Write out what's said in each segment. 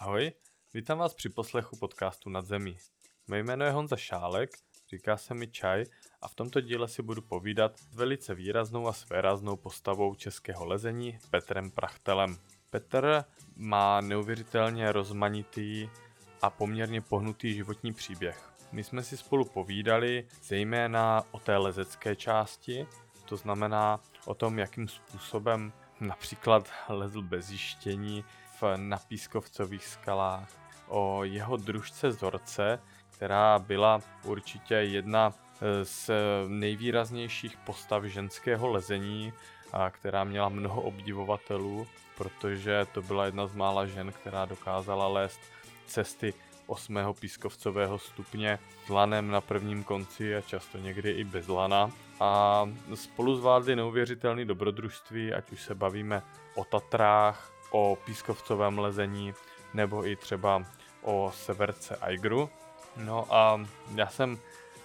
Ahoj, vítám vás při poslechu podcastu Nad zemí. Mé jméno je Honza Šálek, říká se mi Čaj a v tomto díle si budu povídat s velice výraznou a svéráznou postavou českého lezení Petrem Prachtelem. Petr má neuvěřitelně rozmanitý a poměrně pohnutý životní příběh. My jsme si spolu povídali zejména o té lezecké části, to znamená o tom, jakým způsobem například lezl bez zjištění v napískovcových skalách, o jeho družce Zorce, která byla určitě jedna z nejvýraznějších postav ženského lezení, a která měla mnoho obdivovatelů, protože to byla jedna z mála žen, která dokázala lézt cesty osmého pískovcového stupně s lanem na prvním konci a často někdy i bez lana. A spolu zvládli neuvěřitelné dobrodružství, ať už se bavíme o Tatrách, o pískovcovém lezení nebo i třeba o severce Aigru. No a já jsem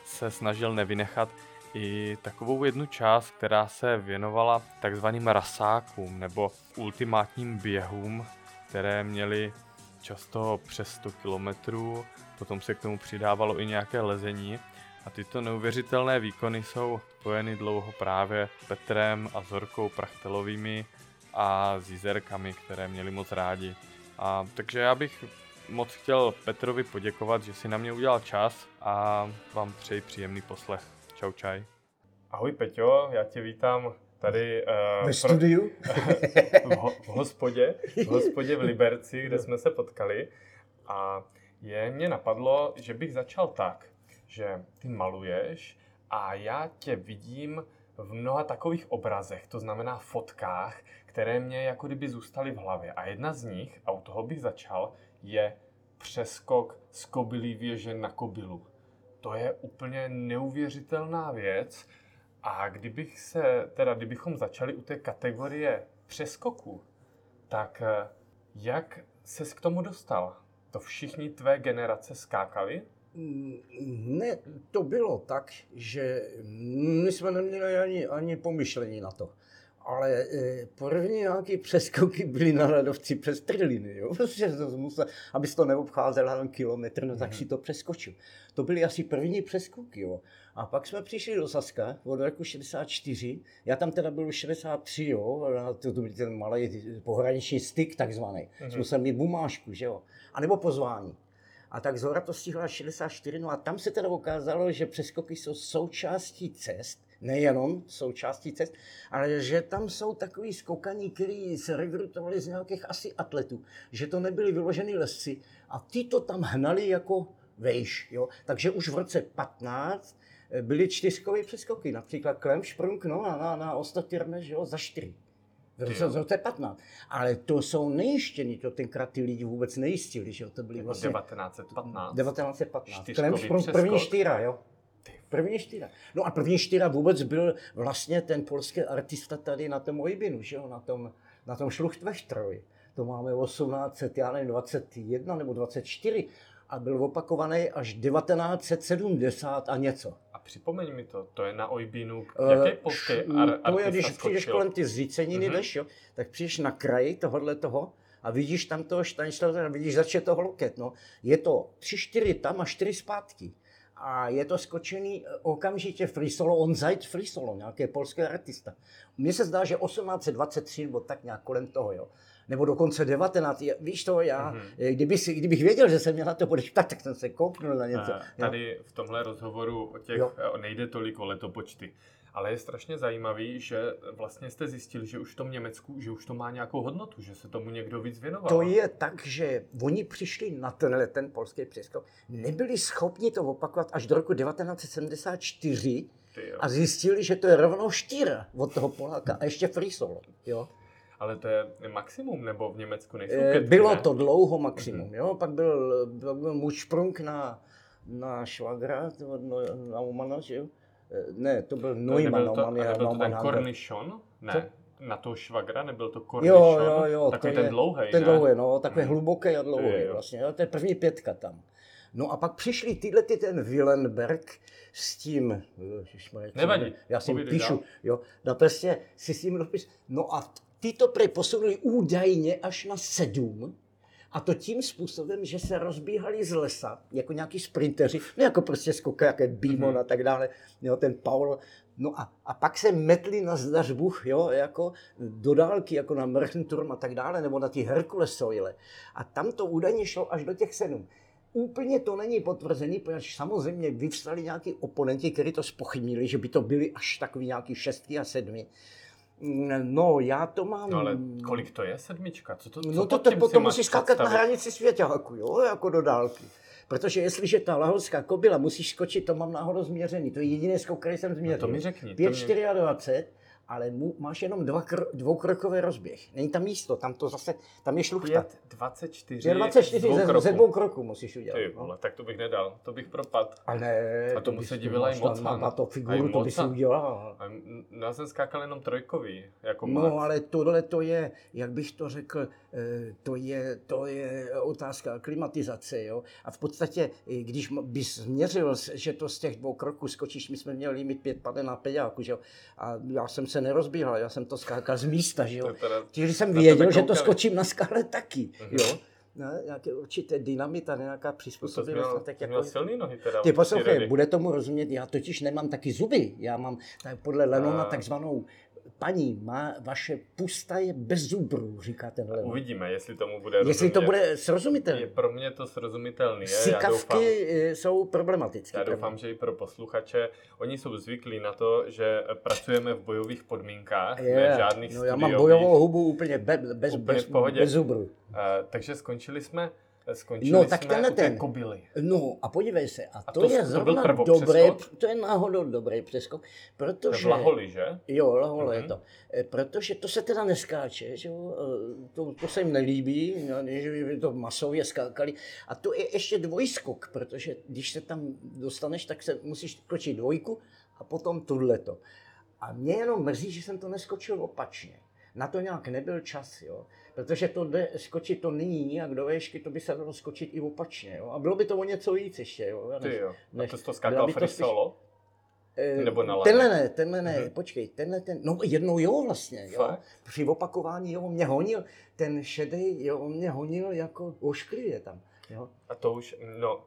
se snažil nevynechat i takovou jednu část, která se věnovala takzvaným rasákům nebo ultimátním běhům, které měly často přes 100 kilometrů, potom se k tomu přidávalo i nějaké lezení a tyto neuvěřitelné výkony jsou spojeny dlouho právě Petrem a Zorkou Prachtelovými a Zizerkami, které měli moc rádi. A takže já bych moc chtěl Petrovi poděkovat, že si na mě udělal čas a vám přeji příjemný poslech. Čau čaj. Ahoj Peťo, já tě vítám tady uh, ve studiu v, ho, v hospodě, v hospodě v Liberci, kde jsme se potkali a je mě napadlo, že bych začal tak, že ty maluješ a já tě vidím v mnoha takových obrazech, to znamená fotkách, které mě jako kdyby zůstaly v hlavě. A jedna z nich, a u toho bych začal, je přeskok z kobylí věže na kobylu. To je úplně neuvěřitelná věc. A kdybych se, teda kdybychom začali u té kategorie přeskoku, tak eh, jak ses k tomu dostal? To všichni tvé generace skákali? Ne, to bylo tak, že my jsme neměli ani, ani pomyšlení na to ale e, první nějaké přeskoky byly na ledovci přes trliny, jo? Prostě to musel, abys to neobcházel jen kilometr, no tak mm-hmm. si to přeskočil. To byly asi první přeskoky, jo. A pak jsme přišli do Saska od roku 64, já tam teda byl 63, jo, to, to byl ten malý pohraniční styk takzvaný. Mm-hmm. Jsme museli mít bumášku, že jo, a nebo pozvání. A tak Zora to stihla 64, no a tam se teda ukázalo, že přeskoky jsou součástí cest, nejenom součástí cest, ale že tam jsou takový skokaní, kteří se rekrutovali z nějakých asi atletů, že to nebyli vyložený lesci a ty to tam hnali jako vejš. Jo? Takže už v roce 15 eh, byly čtyřkové přeskoky, například Klemsprung no, na, na, na Ostatirme, že jo, za čtyři. V roce, v roce 15. Ale to jsou nejištění, to tenkrát ty lidi vůbec nejistili, že jo, to byly vlastně... 1915. 1915. Klemsprung první štyra, jo. První štyra. No a první štyra vůbec byl vlastně ten polský artista tady na tom Ojbinu, že jo, na tom, na tom Šluchtveštroji. To máme 1800, já nevím, 21 nebo 24 a byl opakovaný až 1970 a něco. A připomeň mi to, to je na Ojbinu, jaký uh, ar- To je, když skočil? přijdeš kolem ty zříceniny, uh-huh. jdeš, jo, tak přijdeš na kraji tohohle toho a vidíš tam toho Stanislava, vidíš začne toho loket, no. Je to tři, čtyři tam a čtyři zpátky a je to skočený eh, okamžitě free solo, on zajít free solo, nějaký polský artista. Mně se zdá, že 1823 nebo tak nějak kolem toho, jo. Nebo dokonce 19. Víš to, já, mm-hmm. kdyby si, kdybych věděl, že se mě na to bude ptat, tak jsem se kouknul na něco. A tady jo. v tomhle rozhovoru o těch, jo. nejde tolik o letopočty. Ale je strašně zajímavý, že vlastně jste zjistili, že už v tom Německu, že už to má nějakou hodnotu, že se tomu někdo víc věnoval. To je tak, že oni přišli na tenhle ten polský přeskok, nebyli schopni to opakovat až do roku 1974 a zjistili, že to je rovnou štíra od toho Poláka a ještě free solo. Jo? Ale to je maximum, nebo v Německu nejsou ketky, Bylo ne? to dlouho maximum, mm-hmm. jo? Pak byl, byl můj šprung na, na švagra, na Umana, že jo? Eh, ne, to byl Neumann. To, nebyl to, nebyl to ten Cornichon? Ne. Co? Na toho švagra nebyl to Cornichon? Jo, jo, jo. Takový ten dlouhý, Ten dlouhý, no, takový hmm. hluboký a dlouhý vlastně. Jo, to je první pětka tam. No a pak přišli tyhle ty ten Willenberg s tím, ježišmarja, Nevadí, já si píšu, dál. jo, no prostě si s tím dopis, no a ty to posunuli údajně až na sedm, A to tím způsobem, že se rozbíhali z lesa, jako nějaký sprinteři, ne jako prostě skoka, jako Beamon Mhm. a tak dále, jo, ten Paul. No a, a pak se metli na zdařbu, jo, jako do dálky, jako na Mrchenturm a tak dále, nebo na ty Herkulesojle. A tam to údajně šlo až do těch sedm. Úplně to není potvrzený, protože samozřejmě vyvstali nějaký oponenti, kteří to spochybnili, že by to byly až takový nějaký šestky a sedmi. No, já to mám... No ale kolik to je sedmička? Co to, co No to, to potom musíš skákat na hranici svěťáku, jo, jako do dálky. Protože jestliže ta lahorská kobila musíš skočit, to mám náhodou změřený, to je jediný skok, který jsem změřil. No to mi řekni, to 5, mě- 24, ale mu, máš jenom dva kro, dvoukrokové rozběh. Není tam místo, tam to zase, tam je šluchta. 5, 24, Je 24 dvou ze, kroků. ze dvou kroků musíš udělat. Ty no. vole, tak to bych nedal, to bych propad. A ne, A tomu bys- se divila i máš na-. Na, to figuru, to by si udělal. A já jsem skákal jenom trojkový, jako No, ale tohle to je, jak bych to řekl, to je, to je otázka klimatizace, jo. A v podstatě, i když bys změřil, že to z těch dvou kroků skočíš, my jsme měli limit pět pade na peďáku, že jo. A já jsem se nerozbíhal, já jsem to skákal z místa, že jo. Když jsem věděl, že to skočím na skále taky, Mhm. jo. No, nějaké určité dynamita, nějaká přizpůsobivost. měl, a tak jako, silný nohy teda. ty poslouchej, bude tomu rozumět, já totiž nemám taky zuby. Já mám tak podle Lenona takzvanou paní, má, vaše pusta je bez zubrů, říká ten Lenon. Uvidíme, jestli tomu bude Jestli to rozumět. bude Je srozumitelné. pro mě to je, doufám. Sikavky eh, jsou problematické. Já doufám, že i pro posluchače, oni jsou zvyklí na to, že pracujeme v bojových podmínkách, Je, ne žádných no, já mám bojovou hubu úplně be, bez, Úplně bez, bez zubrů. Eh, takže skončili jsme, skončili No, tak jsme tenhle té ten. kobily. No a podívej se, a, A to, to- je to zrovna prvopřeskok? dobré, to je náhodou dobrý přeskok, To je protože... Laholi, že? Jo, laholo Mhm. je to. Eh, Protože to se teda neskáče, že jo? eh, To, to se jim nelíbí, no, že by to masově skákali. A to je ještě dvojskok, protože když se tam dostaneš, tak se musíš skočit dvojku a potom tohleto. A mě jenom mrzí, že jsem to neskočil opačně. Na to nějak nebyl čas, jo. Protože to jde, skočit to není nijak do výšky, to by se dalo skočit i opačně, jo. A bylo by to o něco víc ještě, jo. Ty jo. A než- to jsi to skákal free spíš- solo? Eh, Nebo na laně? Tenhle ne, tenhle ne, Mhm. počkej, tenhle ten, no jednou jo vlastně, jo. Fakt? Při opakování jo, mě honil, ten šedý, jo, on mě honil jako ošklivě tam, jo. A to už, no,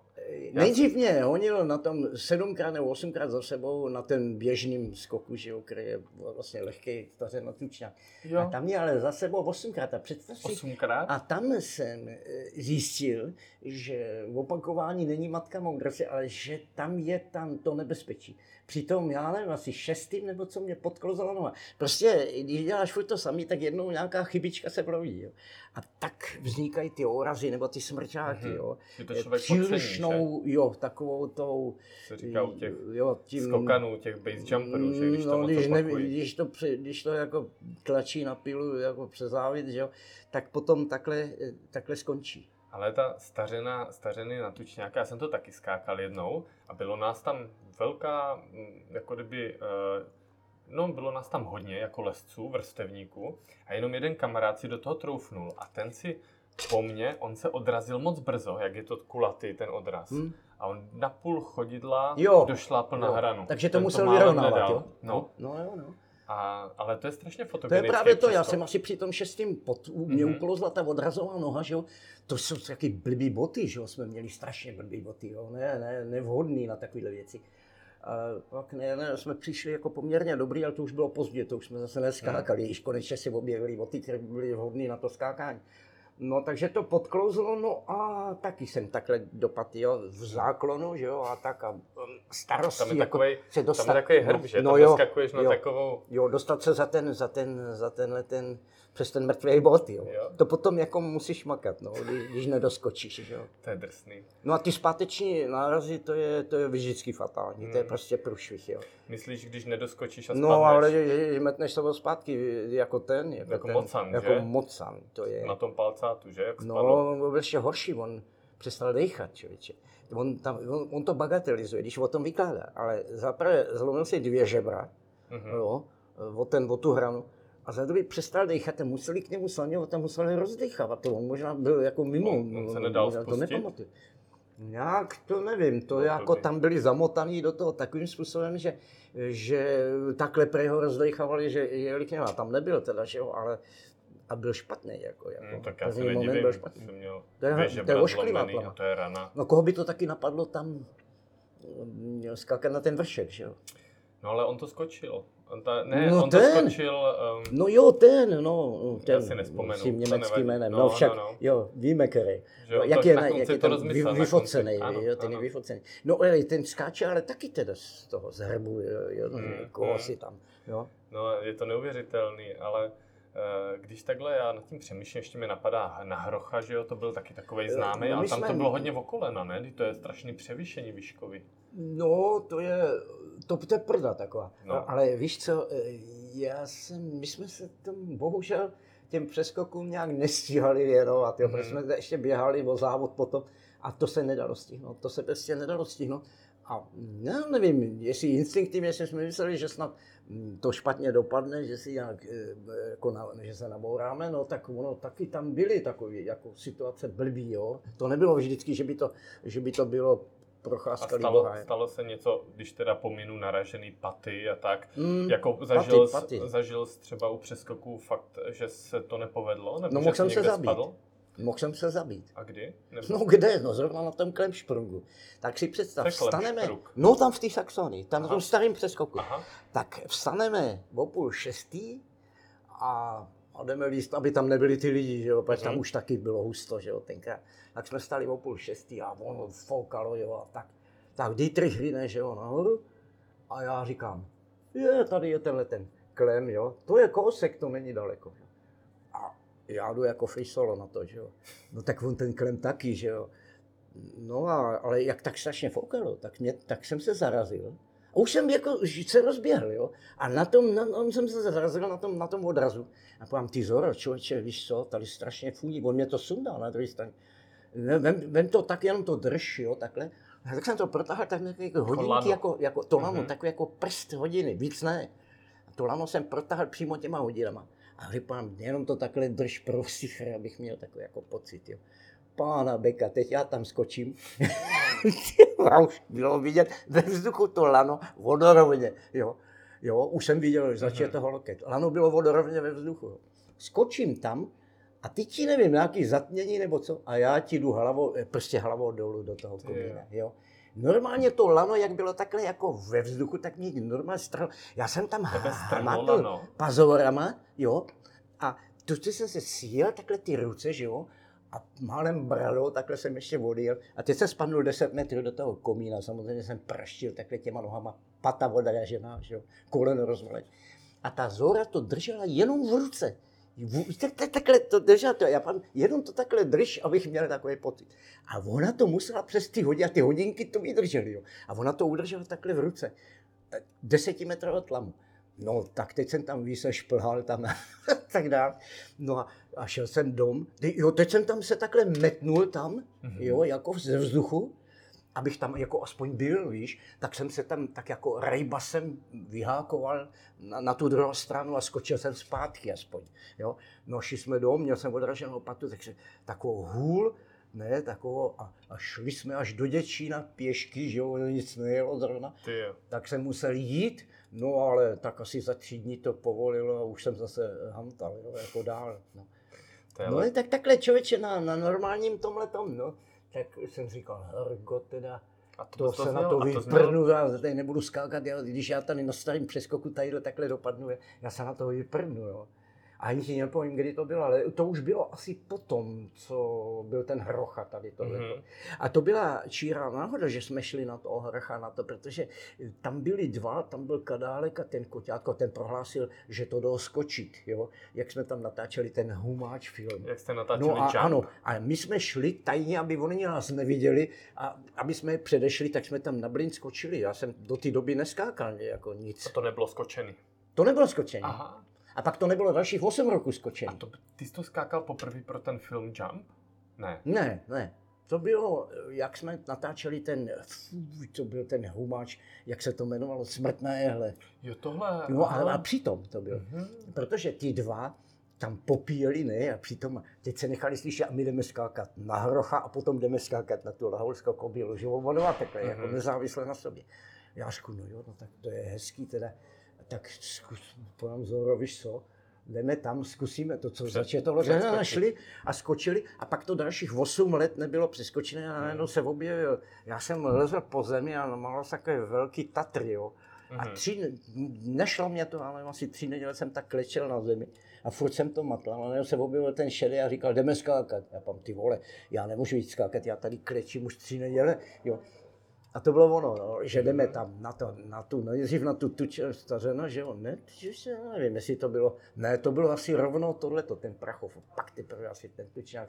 Nejdřív mě honil na tom sedmkrát nebo osmkrát za sebou na ten běžným skoku, že jo, který je vlastně lehký, staře na tučňák. A tam mě ale za sebou osmkrát a představ si, osmkrát? a tam jsem eh, zjistil, že opakování není matka moudrosti, ale že tam je tam to nebezpečí. Přitom já nevím, asi šestým nebo co mě podklozala noha. Prostě, když děláš furt to samý, tak jednou nějaká chybička se proví. Jo. A tak vznikají ty orazy nebo ty smrčáky. Mhm. Jo. Je to? Přílišnou, jo, takovou tou... Se říká u těch jo, tím, skokanů, těch base jumperů, že když to no, moc když, ne, když, to, když to jako tlačí na pilu jako přes závit, že jo, tak potom takhle, eh, takhle skončí. Ale ta stařena, stařeny na tučňáka, já jsem to taky skákal jednou a bylo nás tam velká, mm, jako kdyby, eh, no bylo nás tam hodně jako lesců, vrstevníků a jenom jeden kamarád si do toho troufnul a ten si po mně, on se odrazil moc brzo, jak je to kulatý ten odraz. Hm? A on na půl chodidla Jo. došlápl na Jo. hranu. Takže to Ten musel málem vyrovnávat, nedal. jo? No, No jo, no. A, ale to je strašně To je fotogenické. právě to, já jsem asi při tom šestým pot, u mě Mhm. uklouzla ta odrazová noha, že jo, to jsou taky blbý boty, že jo, jsme měli strašně blbý boty, jo, ne, ne, nevhodný na takovéhle věci. A pak ne, ne, jsme přišli jako poměrně dobrý, ale to už bylo pozdě, to už jsme zase neskákali, Mhm. již konečně si objevili boty, které byly vhodné na to skákání. No takže to podklouzlo, no a taky jsem takhle dopad, jo, v záklonu, že jo, a tak a um, starosti, Tam je jako takovej, se tam dostat. je takový herb, že? No tam jo, na jo. takovou... Jo, dostat se za ten, za ten, za tenhle ten, přes ten mrtvý bod, jo. Jo. To potom jako musíš makat, no, když, když nedoskočíš, jo. To je drsný. No a ty zpáteční nárazy, to je, to je vždycky fatální, to je Hmm. prostě průšvih, jo. Myslíš, když nedoskočíš a No, ale že, že metneš se zpátky jako ten, jako, Jako ten, mocan, jako že? mocan, to je. na tom palcátu, že? Jak No, spadl? on byl ještě horší, on přestal dechat, člověče. On, tam, on, on, to bagatelizuje, když o tom vykládá, ale zaprvé zlomil si dvě žebra, Mhm. jo, o, ten, o tu hranu, a za druhý přestal dechat a museli k němu slaňovat a museli rozdechávat. To on možná byl jako mimo. On- on se nedal možná to nepamatuju. Nějak to nevím, to No, to jako by- tam byli zamotaný do toho takovým způsobem, že, že takhle prej ho rozdechávali, že jeli k němu. A tam nebyl teda, že jo, ale a byl špatný. Jako, jako No, tak já se nedivím, byl špatný. měl To je- to je ošklivá plama. a to je rana. No koho by to taky napadlo tam měl skákat na ten vršek, že jo? No ale on to skočil. On ta, ne, No on to ten. skočil, um, No jo, ten, no, ten, si nespomenu, s tím to německým jménem, No, no, však, no, no. jo, víme, který. jo, jak to je, na jak je to rozmyslel, vy, vyfocený. Ano, jo, ten je ano. vyfocený. No, ale ten skáče, ale taky teda z toho, z hrbu, jo, jo, Hmm, koho hmm. si tam, jo. No, je to neuvěřitelný, ale eh, když takhle já nad tím přemýšlím, ještě mi napadá na Hrocha, že jo, to byl taky takový známý, no ale tam to jsme- bylo hodně o kolena, ne? To je strašný převýšení výškový. No, to je, to, to je prda taková. No. No. Ale víš co, eh, já jsem, my jsme se tomu bohužel těm přeskokům nějak nestíhali věnovat, jo, Mhm. protože jsme ještě běhali o závod potom a to se nedalo stihnout, to se prostě nedalo stihnout. A já nevím, jestli instinktivně jsme mysleli, že snad mm, to špatně dopadne, že si nějak, eh, jako na, že se nabouráme, no tak ono taky tam byly takové jako situace blbý, jo. To nebylo vždycky, že by to, že by to bylo A procházka stalo, stalo se něco, když teda pominu naražený paty a tak, Mm, jako zažil, paty, paty. zažil jsi třeba u přeskoků fakt, že se to nepovedlo? Nebo No, mohl jsem se zabít. Spadl? Mohl jsem se zabít. A kdy? Nebo... No kde? No zrovna na tom Klemšprungu. Tak si představ, vstaneme, no tam v té Saxonii, tam na Aha. tom starém přeskoku. Aha, Tak vstaneme o půl šestý a, a jdeme líst, aby tam nebyli ty lidi, že jo, protože tam Mhm. už taky bylo husto, že jo, tenkrát. Tak jsme stali o půl šestý a ono foukalo, jo, a tak. Tak Dietrich vyne, že jo, nahoru a já říkám, je, tady je tenhle ten klem, jo, to je kousek, to není daleko. Jo. A já jdu jako free solo na to, že jo. No tak on ten klem taky, že jo. No a, ale jak tak strašně foukalo, tak, mě, tak jsem se zarazil. A už jsem jako se rozběhl, jo. A na tom, na, tom jsem se zarazil na tom, na tom odrazu. A povím, ty Zoro, člověče, víš co, tady strašně funí. On mě to sundal na druhé straně. Vem, vem, to tak, jenom to drž, jo, takhle. A tak jsem to protáhl tak nějaké jako hodinky, lano. jako, jako to lano, Mhm. mm-hmm. takové jako prst hodiny, víc ne. A to lano jsem protáhl přímo těma hodinama. A říkám, jenom to takhle drž prostě, abych měl takový jako pocit, jo. Pána Beka, teď já tam skočím. a už bylo vidět ve vzduchu to lano vodorovně, jo. Jo, už jsem viděl, že začal Mhm. toho loket. Lano bylo vodorovně ve vzduchu. Jo. Skočím tam a ty ti nevím, nějaký zatmění nebo co, a já ti jdu hlavou, eh, prostě hlavou dolů do toho komína, jo. Normálně to lano, jak bylo takhle jako ve vzduchu, tak mě normálně strhl. Já jsem tam hmatl pazorama, jo, a tu jsem se sjel takhle ty ruce, že jo, a málem bralo, takhle jsem ještě odjel. A teď jsem spadnul 10 metrů do toho komína, samozřejmě jsem praštil takhle těma nohama, pata odražená, že jo, koleno rozvleč. A ta Zora to držela jenom v ruce. Tak- tak- Takhle to držela, to, já pan, jenom to takhle drž, abych měl takový pocit. A ona to musela přes ty hodiny, a ty hodinky to vydržely, jo. A ona to udržela takhle v ruce. Desetimetrovou tlamu. No, tak teď jsem tam více šplhal tam a tak dál. No a, a šel jsem dom. Jo, teď jsem tam se takhle metnul tam, Mhm. jo, jako ze vzduchu, abych tam jako aspoň byl, víš, tak jsem se tam tak jako rejbasem vyhákoval na, na tu druhou stranu a skočil jsem zpátky aspoň, jo. No, šli jsme dom, měl jsem odraženou patu, takže takovou hůl, ne, takovou, a, a šli jsme až do Děčína pěšky, že jo, nic nejelo zrovna, Ty jo. tak jsem musel jít, no ale tak asi za tři dní to povolilo a už jsem zase hamtal, jo, jako dál. No, je no ale tak takhle člověče na, na normálním tomhletom, no, tak jsem říkal, hergo teda, a to, to se na zněl- to vyprdnu, já tady nebudu skákat, já, když já tady na starém přeskoku tadyhle takhle dopadnu, já se na to vyprdnu, jo. A ani si nepovím, kdy to bylo, ale to už bylo asi potom, co byl ten hrocha tady tohle. Mhm. A to byla čírá náhoda, že jsme šli na toho hrocha na to, protože tam byli dva, tam byl Kadálek a ten Koťátko, ten prohlásil, že to jdou skočit, jo. Jak jsme tam natáčeli ten humáč film. Jak jste natáčeli No a ano, a my jsme šli tajně, aby oni nás neviděli a aby jsme je předešli, tak jsme tam na blin skočili. Já jsem do té doby neskákal jako nic. A to nebylo skočený. To nebylo skočení. Aha. A pak to nebylo dalších 8 roků A skočení. to, ty jsi to skákal poprvé pro ten film Jump? Ne. Ne, ne. To bylo, jak jsme natáčeli ten, fuj, to byl ten humáč, jak se to jmenovalo, smrt na jehle. Jo, tohle. No a, a přitom to bylo. Mhm. Protože ty dva tam popíjeli, ne, a přitom teď se nechali slyšet a my jdeme skákat na hrocha a potom jdeme skákat na tu laholskou kobílu, že vodová takhle, mm-hmm. jako Mhm. nezávisle na sobě. Já řeknu, no jo, no tak to je hezký teda, tak zkus, povím Zoro, víš co, jdeme tam, zkusíme to, co Před- začetalo. přeskočit. Našli a skočili a pak to dalších 8 let nebylo přeskočené a najednou se objevil. Já jsem lezl po zemi a malo se takové velký Tatry, jo. A Mhm. tři, nešlo mě to, ale asi tři neděle jsem tak klečel na zemi a furt jsem to matlal. A najednou se objevil ten šedý a říkal, jdeme skákat. Já pam, ty vole, já nemůžu jít skákat, já tady klečím už tři neděle. Jo. A to bylo ono, no, že jdeme tam na, to, na tu, no, nejdřív na tu tuč stařena, že jo, ne, že se, nevím, jestli to bylo, ne, to bylo asi rovno tohleto, ten Prachov, pak teprve asi ten tučňák.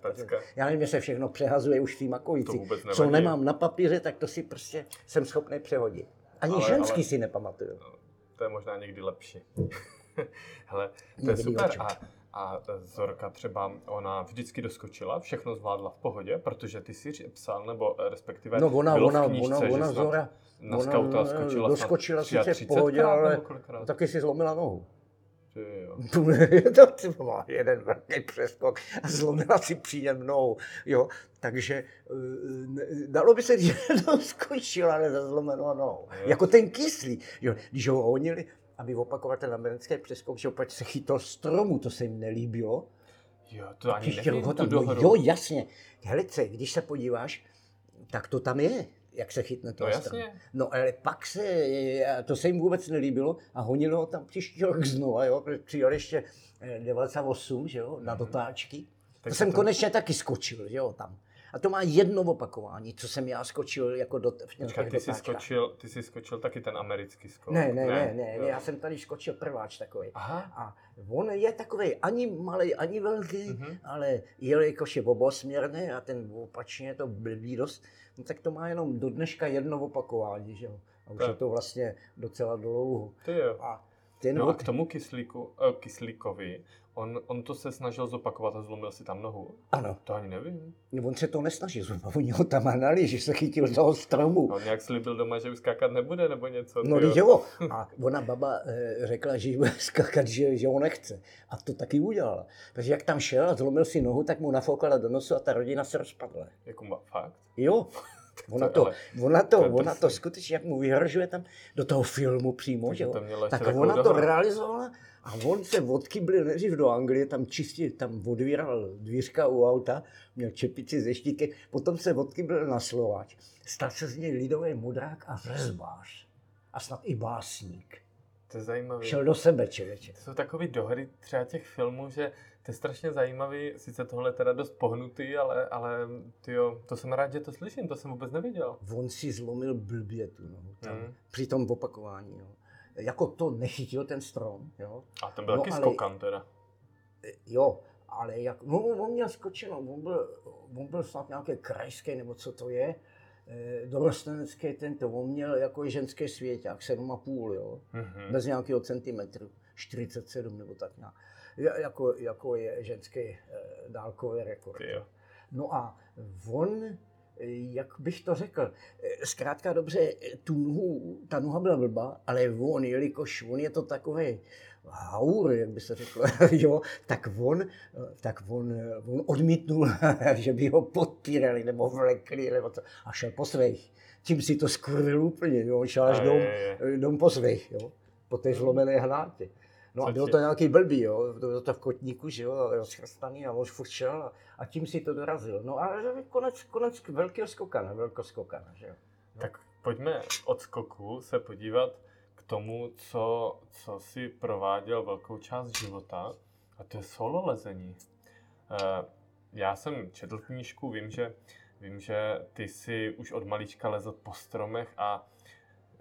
Já nevím, jestli se všechno přehazuje už v té makovici. Co nemám na papíře, tak to si prostě jsem schopný přehodit. Ani Ale- ženský ale- si nepamatuju. To je možná někdy lepší. Hele, to je super. A, a Zorka třeba, ona vždycky doskočila, všechno zvládla v pohodě, protože ty si psal, nebo eh, respektive No ona, bylo ona, v knížce, ona, ona Zora, na ona skauta skočila doskočila sice v 33krát pohodě, ale nebo kolikrát? taky si zlomila nohu. Jo. to třeba má jeden velký přeskok a zlomila si příjem nohu, jo. Takže dalo by se říct, že doskočila, ale za zlomenou nohu. Jo. Jako ten kyslý, jo. Když ho honili, aby opakoval ten americký přeskok, že opět se chytil stromu, to se jim nelíbilo. Jo, to ani nevím, ho tam, no, jo, jasně. Helice, když se podíváš, tak to tam je, jak se chytne to No jasně. No ale pak se, to se jim vůbec nelíbilo a honili ho tam příští rok znova, jo, přijel ještě eh, 98, že jo, na Mhm. dotáčky. To Takže jsem to- konečně taky skočil, že jo, tam. A to má jedno opakování, co jsem já skočil jako do, Počkat, ty jsi, skočil, ty jsi skočil taky ten americký skok. Ne, ne, ne, ne, Jo. ne, já jsem tady skočil prváč takový. Aha, A on je takový ani malý, ani velký, mm-hmm. ale jelikož je obosměrný a ten opačně to blbý dost, no tak to má jenom do dneška jedno opakování, že jo. A už Tak. je to vlastně docela dlouho. ty jo. A ten No a k tomu kyslíku, eh, kyslíkovi, on, on to se snažil zopakovat a zlomil si tam nohu? Ano, To ani nevím. on se to nesnaží znovu, oni ho tam hnali, že se chytil toho stromu. On nějak slíbil doma, že už skákat nebude nebo něco. No teď jo. A ona baba eh, řekla, že bude skakat, že, že ho nechce. A to taky udělala. Takže jak tam šel a zlomil si nohu, tak mu nafoukala do nosu a ta rodina se rozpadla. Jako ma- fakt? Jo. Ona to ale- ona to, to ona to skutečně, jak mu vyhrožuje tam do toho filmu přímo, že jo, tak ona to realizovala a on se odkyblil nejdřív do Anglie, tam čistě, tam odvíral dvířka u auta, měl čepici ze štíky, potom se odkyblil na Slováč. Stal se z něj lidový mudrák a řezbář. A snad i básník. To je zajímavé. Šel do sebe, člověče. To jsou takové dohry třeba těch filmů, že to je strašně zajímavý, sice tohle teda dost pohnutý, ale, ale tyjo, to jsem rád, že to slyším, to jsem vůbec nevěděl. On si zlomil blbě tu nohu tam, Hmm. při tom opakování. Jo. Jako to nechytil ten strom, jo. A ten byl No, taky ale- skokan teda. Jo, ale jak, no on měl skočeno, on byl, on byl snad nějaký krajský, nebo co to je, eh, dorostenecký tento, on měl jako ženský svěťák, 7,5, jo, Mhm. bez nějakého centimetru, 47 nebo tak nějak, Ja- jako, jako je ženský eh, dálkový rekord. Tyjo. No a on, eh, jak bych to řekl, zkrátka dobře, tu nohu, ta noha byla blbá, ale on, jelikož on je to takový haur, jak by se řeklo, jo, tak on, tak on, on odmítnul, že by ho podpírali nebo vlekli, nebo to, a šel po svých. Tím si to skurvil úplně, jo, šel až dom, dom po svých, jo, po té zlomené hnátě. No a bylo to nějaký blbý, jo, bylo to v kotníku, že jo, rozchrstaný a on furt šel a, a tím si to dorazil. No a konec, konec velkého skokana, velkoskokana, že jo. Tak pojďme od skoku se podívat k tomu, co, co si prováděl velkou část života, a to je solo lezení. Eh, Já jsem četl knížku, vím, že, vím, že ty si už od malička lezl po stromech a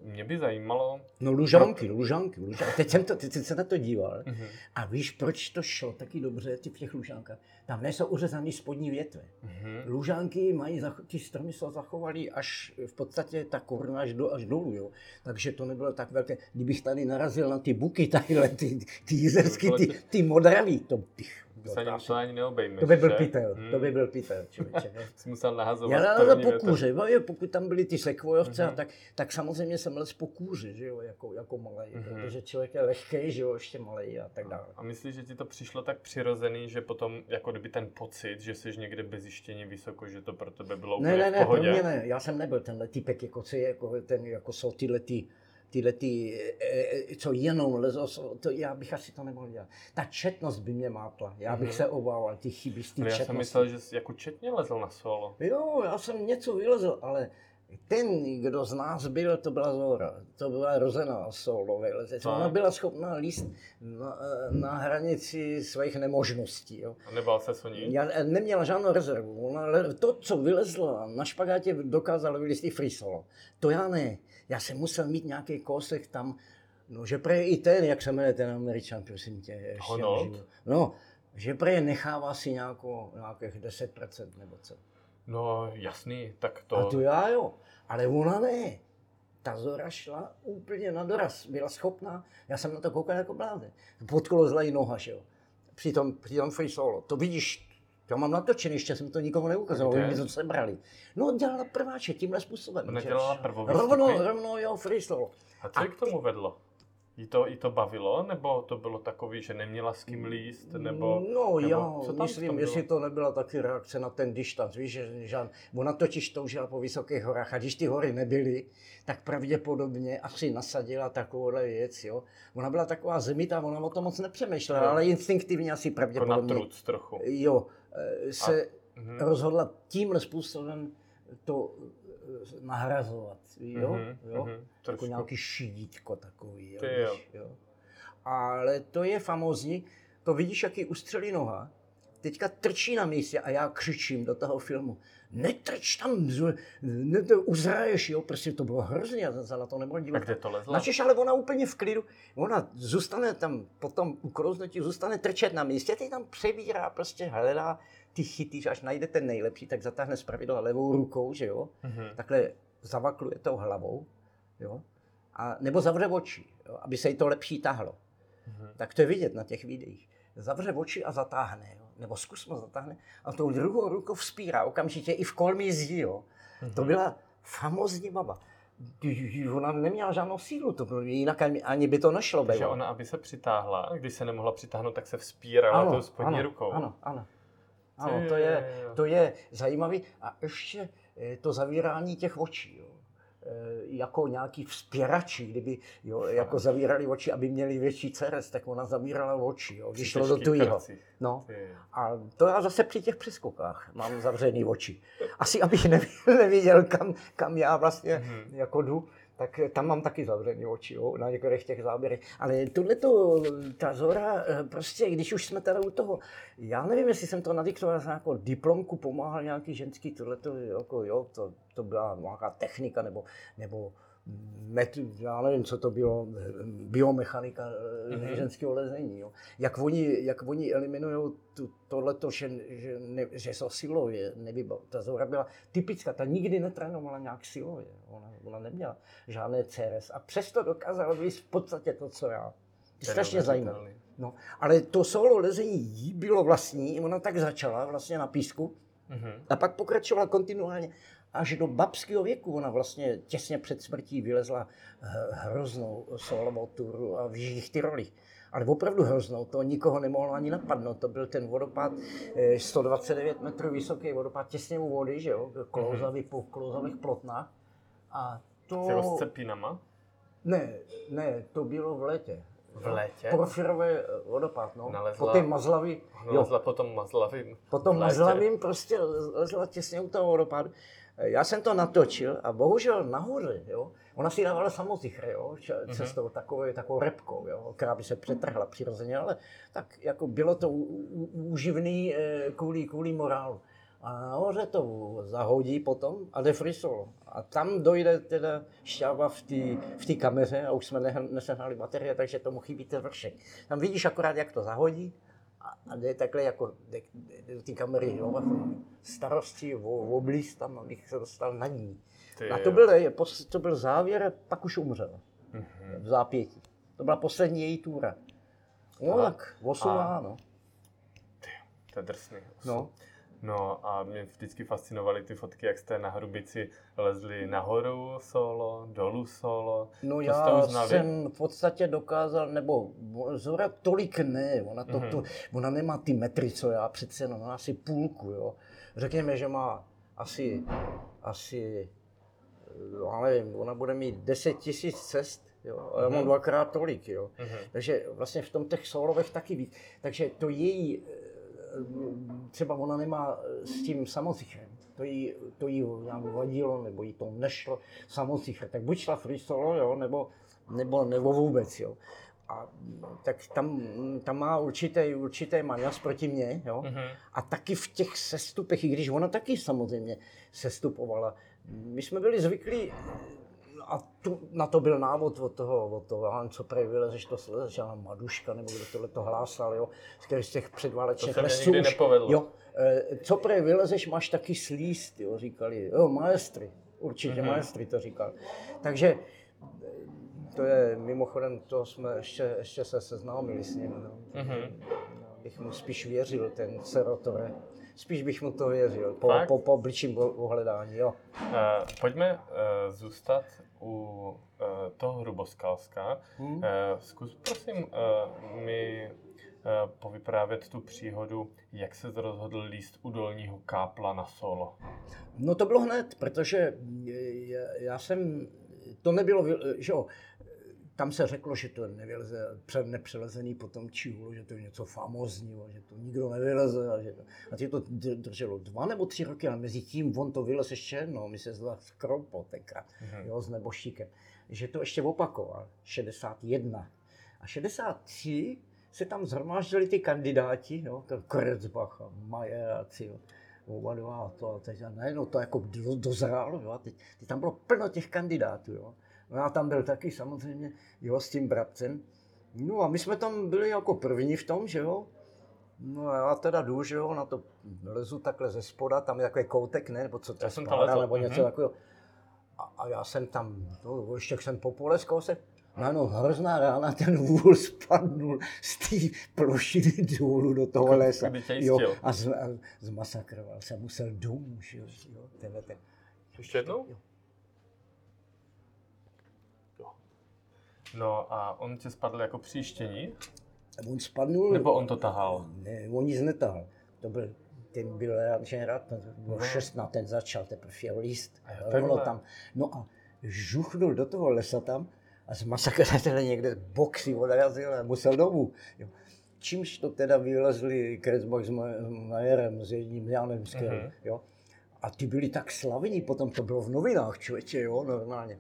mě by zajímalo, No lužánky, lužánky, lužánky. Teď jsem to, teď jsem se na to díval. Mhm, A víš, proč to šlo taky dobře ty v těch lužánkách? Tam nejsou uřezané spodní větve. mhm, Lužánky mají, ty stromy se zachovaly až v podstatě ta koruna až, do, až dolů, jo. Takže to nebylo tak velké. Kdybych tady narazil na ty buky, tadyhle, ty, ty jízerský, ty, ty modravý, to bych, to, se ani, to ani neobejmeš, to by byl že? pytel, Mhm. to by byl pytel, člověče. ne? Jsi musel nahazovat Já ale po kůře, no, jo, pokud tam byly ty sekvojovce, Mhm. mm-hmm. tak, tak samozřejmě jsem lez po kůři, že jo, jako, jako malý, Mhm. mm-hmm. protože člověk je lehký, že jo, ještě malý a tak dále. A myslíš, že ti to přišlo tak přirozený, že potom jako kdyby ten pocit, že jsi někde bez zjištění vysoko, že to pro tebe bylo Ne, úplně ne, v ne, pro pohodě? mě ne, já jsem nebyl tenhle typek, jako, co je, jako, ten, jako jsou tyhle ty tyhle ty, eh, co jenom lezou, so- to já bych asi to nemohl dělat. Ta četnost by mě mátla, já bych Mhm. se obával ty chyby z té Ale já četnosti. jsem myslel, že jsi jako četně lezl na solo. Jo, já jsem něco vylezl, ale ten, kdo z nás byl, to byla Zora. To byla rozená solo vylezec. Tak. Ona byla schopná líst na, na hranici svých nemožností. Jo. A nebál se o ní? Já neměla žádnou rezervu. Ona, to, co vylezla na špagátě, dokázala vylézt i free solo. To já ne. Já jsem musel mít nějaký kousek tam, no, že prej i ten, jak se jmenuje ten američan, prosím tě. ještě. No, že prej nechává si nějakou, nějakých 10% nebo co. No jasný, tak to... A to já jo, ale ona ne. Ta Zora šla úplně na doraz, byla schopná, já jsem na to koukal jako blázen. Podklouzla jí noha, že jo. Při tom, při tom free solo. To vidíš, to mám natočený, ještě jsem to nikomu neukazoval, oni by to sebrali. No dělala prváče tímhle způsobem. Ona že- dělala prvovýstupy? Rovno, rovno, jo, free solo. A co jí k tomu vedlo? Jí to, jí to bavilo, nebo to bylo takový, že neměla s kým líst, nebo... no nebo já co tam myslím, jestli to nebyla taky reakce na ten distanc, víš, že žád, ona totiž toužila po vysokých horách a když ty hory nebyly, tak pravděpodobně asi nasadila takovouhle věc, jo. Ona byla taková zemitá, ona o tom moc nepřemýšlela, Jo. ale instinktivně asi Jako na pravděpodobně, truc trochu. jo, eh, se Mhm. rozhodla tímhle způsobem to eh, nahrazovat, jo, Mhm, jo. mhm, jako nějaký šítko takový, jo, Ty jo. jo. Ale to je famózní, to vidíš, jaký ustřelí noha, teďka trčí na místě a já křičím do toho filmu, netrč tam, ne, to uzraješ, jo, prostě to bylo hrozně, já jsem se na to nemohl A dívat. kde to lezla? Načeš, ale ona úplně v klidu, ona zůstane tam, potom ukrouznutí, zůstane trčet na místě, ty tam přebírá, prostě hledá ty chyty, že až najde ten nejlepší, tak zatáhne zpravidla levou rukou, že jo, Mhm. takhle zavakluje tou hlavou, jo, a, nebo zavře oči, jo, aby se jí to lepší tahlo. Mhm. Tak to je vidět na těch videích. Zavře oči a zatáhne, jo. Nebo zkusmo zatáhne a tou druhou rukou vzpírá okamžitě i v kolmí zdí, jo. To Mhm. byla famózní baba. Ona neměla žádnou sílu, to bylo, jinak ani- by to nešlo. Takže bylo. ona, aby se přitáhla, když se nemohla přitáhnout, tak se vzpírala tou spodní ano, rukou. Ano, ano. Ano, to je, to je zajímavý. A ještě eh, to zavírání těch očí, jo. Eh, jako nějaký vzpěrači, kdyby jo, jako zavírali oči, aby měli větší ceres, tak ona zavírala oči, jo, když šlo do tujího. No. A to já zase při těch přeskokách mám zavřený oči. Asi abych nevi- neviděl, kam, kam já vlastně Mhm. jako jdu, tak tam mám taky zavřený oči jo, na některých těch záběrech. Ale tohle to, ta Zora, eh, prostě, když už jsme tady u toho, já nevím, jestli jsem to nadiktoval za nějakou diplomku, pomáhal nějaký ženský, tohle to, jako jo, to, to byla nějaká technika nebo, nebo met, já nevím, co to bylo, biomechanika mm-hmm. Mhm. ženského lezení. Jo. Jak oni, jak oni eliminují tu, tohleto, že, že, ne, že jsou silově nevybav. Ta Zora byla typická, ta nikdy netrénovala nějak silově. Ona, ona neměla žádné CRS a přesto dokázala být v podstatě to, co já. Strašně zajímavé. No, ale to solo lezení jí bylo vlastní, ona tak začala vlastně na písku Mhm. a pak pokračovala kontinuálně až do babského věku. Ona vlastně těsně před smrtí vylezla eh, hroznou solovou turu a v Jižních Tyrolích. Ale opravdu hroznou, to nikoho nemohlo ani napadnout. To byl ten vodopád eh, 129 metrů vysoký vodopád těsně u vody, že jo, klouzavý po klouzavých plotnách. A to... S s cepínama? Ne, ne, to bylo v létě. V létě? Porfirové eh, vodopád, no. Nalezla- Po té mazlavy, jo, Nalezla potom mazlavým Potom mazlavým prostě lezla těsně u toho vodopádu. Já jsem to natočil a bohužel nahoře, jo, ona si dávala samozichr, jo, Mhm. cestou takovou, takovou repkou, jo, která by se přetrhla přirozeně, ale tak jako bylo to úživný eh, kvůli, kvůli morálu. A nahoře to zahodí potom a jde free solo. A tam dojde teda šťáva v té v kameře a už jsme nesehnali baterie, takže tomu chybí ten vršek. Tam vidíš akorát, jak to zahodí a, a jde takhle jako jde, jde do té kamery, jo, starosti o, o blíz tam, abych se dostal na ní. Ty A to byl, to byl závěr, pak už umřel Mhm. v zápětí. To byla poslední její túra. No A- tak, osmá, no. To je drsný. no. No a mě vždycky fascinovaly ty fotky, jak jste na Hrubici lezli nahoru solo, dolů solo. No To já jsem v podstatě dokázal, nebo Zora tolik ne, ona, to, Mhm. to, ona nemá ty metry, co já, přece jenom má asi půlku, jo. Řekněme, že má asi, asi, já nevím, ona bude mít 10 tisíc cest, Jo? A já mám Mhm. dvakrát tolik. Jo? Mhm. Takže vlastně v tom těch solovech taky víc. Takže to její, eh, třeba ona nemá eh, s tím samocichrem, to jí, to jí nějak vadilo, nebo jí to nešlo samocichr, tak buď šla free solo, jo, nebo, nebo, nebo vůbec, jo. A tak tam, tam má určitý, určitý maňas proti mně, jo. Mhm. A taky v těch sestupech, i když ona taky samozřejmě sestupovala. My jsme byli zvyklí, a tu, na to byl návod od toho, od toho, nevím, co prej vylezeš, to slezeš, Maduška, nebo kdo tohle to hlásal, jo, z kterých z těch předválečných To se lesů nikdy už- nepovedlo. Jo, eh, co prej vylezeš, máš taky slíst, jo, říkali, jo, maestry, určitě Mhm. mm-hmm. maestry to říkal. Takže eh, to je, mimochodem, to jsme ještě, ještě se seznámili s ním, no. Mhm. Já bych mu spíš věřil, ten Serotore. Spíš bych mu to věřil, po, Fakt? po, po bližším ohledání, jo. Eh, pojďme eh, zůstat u eh, toho Hruboskalska. Hm? Eh, zkus prosím eh, mi eh, povyprávět tu příhodu, jak se rozhodl líst u dolního kápla na solo. No to bylo hned, protože já, já jsem, to nebylo, že jo, tam se řeklo, že to nevyleze, před nepřelezený potom čihlu, že to je něco famózního, že to nikdo nevyleze a že to, a ty to dr- drželo dva nebo tři roky, ale mezi tím on to vylez ještě jednou, mi se zdá skropo tenkrát, Mhm. jo, s neboštíkem, že to ještě opakoval, 61. A 63 se tam zhromáždili ty kandidáti, jo, Kretzbach a Majeráci, jo, oba dva a to a teď a najednou to jako do, dozrálo, jo, a teď, teď, tam bylo plno těch kandidátů, jo. No já tam byl taky samozřejmě, jo, s tím Brabcem. No a my jsme tam byli jako první v tom, že jo. No a já teda jdu, že jo, na to lezu takhle ze spoda, tam je takový koutek, ne, nebo co to jsem lezl, nebo něco mhm. takového. A, a, já jsem tam, no, ještě jsem po pole zkousek, Najednou hrozná rána, ten vůl spadnul z té plošiny dolů do toho Jako lesa. Jo, a, z, a zmasakroval jsem, musel domů, že jo, jo, tenhle ten. Ještě jednou? Jo. No a on tě spadl jako příštění? On spadnul. Nebo on to tahal? Ne, on nic netahal. To byl, ten byl rád, ten byl No. 16, ten začal teprve. A jo, Rovno tam. No a žuchnul do toho lesa tam a zmasakroval někde boxy odrazil a musel domů. Jo. Čímž to teda vylezli Krecbach s Ma- s Majerem, s jedním, s kterým, Mhm. jo. A ty byli tak slavení, potom to bylo v novinách, člověče, jo, normálně.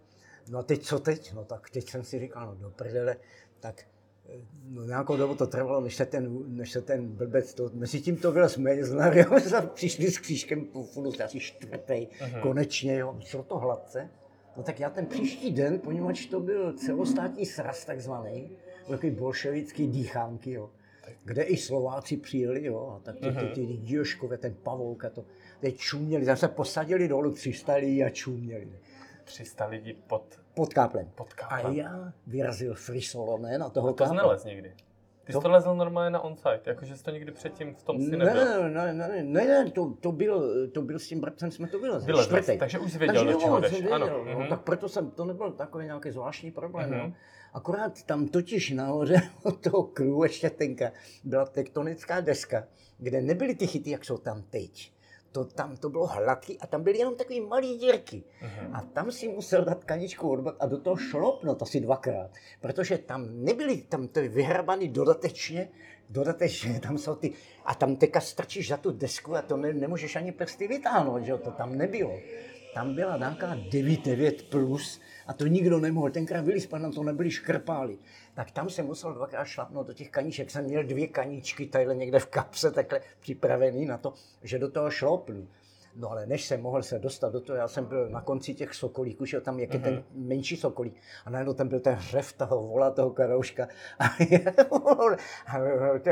No a teď co teď? No tak teď jsem si říkal, no do prdele, tak eh, no nějakou dobu to trvalo, než se ten, než se ten blbec, to, mezi tím to byl Mejzner, jo, jsme přišli s křížkem po funu, asi čtvrtý, Mhm. konečně, jo, šlo to hladce. No tak já ten příští den, poněvadž to byl celostátní sraz takzvaný, takový bolševický dýchánky, jo, kde i Slováci přijeli, jo, a tak ty, ty, ty, ty Díoškové, ten Pavouk a to, teď čuměli, zase posadili dolů 300 lidí a čuměli. 300 lidí pod, Pod káplem. pod A káplem. já vyrazil free solo, ne, na toho To jsi kápla. nelez nikdy. Ty jsi to lezl normálně na onsite, jakože jsi to nikdy předtím v tom si Ne, nebyl. ne, ne, ne, ne, ne, to, to, byl, to byl s tím bratcem, jsme to vylezli. Vylezl čtvrtý. takže už jsi věděl, do jo, čeho jdeš. věděl, Ano. no, mhm. tak proto jsem, to nebyl takový nějaký zvláštní problém. Mhm. No. Akorát tam totiž nahoře od toho kruhu ještě tenka byla tektonická deska, kde nebyly ty chyty, jak jsou tam teď. To, tam to bylo hladký a tam byly jenom takové malé dírky. Mhm. A tam si musel dát kaničku odbat a do toho šlopnout asi dvakrát. Protože tam nebyly, tam to je vyhrabaný dodatečně, dodatečně, tam jsou ty, a tam teka strčíš za tu desku a to ne, nemůžeš ani prsty vytáhnout, že jo, to tam nebylo. Tam byla nějaká 9-9 plus a to nikdo nemohl. Tenkrát byli na to nebyli škrpáli. Tak tam jsem musel dvakrát šlapnout do těch kaníček. Jsem měl dvě kaníčky tadyhle někde v kapse takhle připravený na to, že do toho šlopnu. No ale než jsem mohl se dostat do toho, já jsem byl na konci těch sokolíků, že tam jak je ten menší sokolík. A najednou tam byl ten hřev toho vola, toho karouška. A,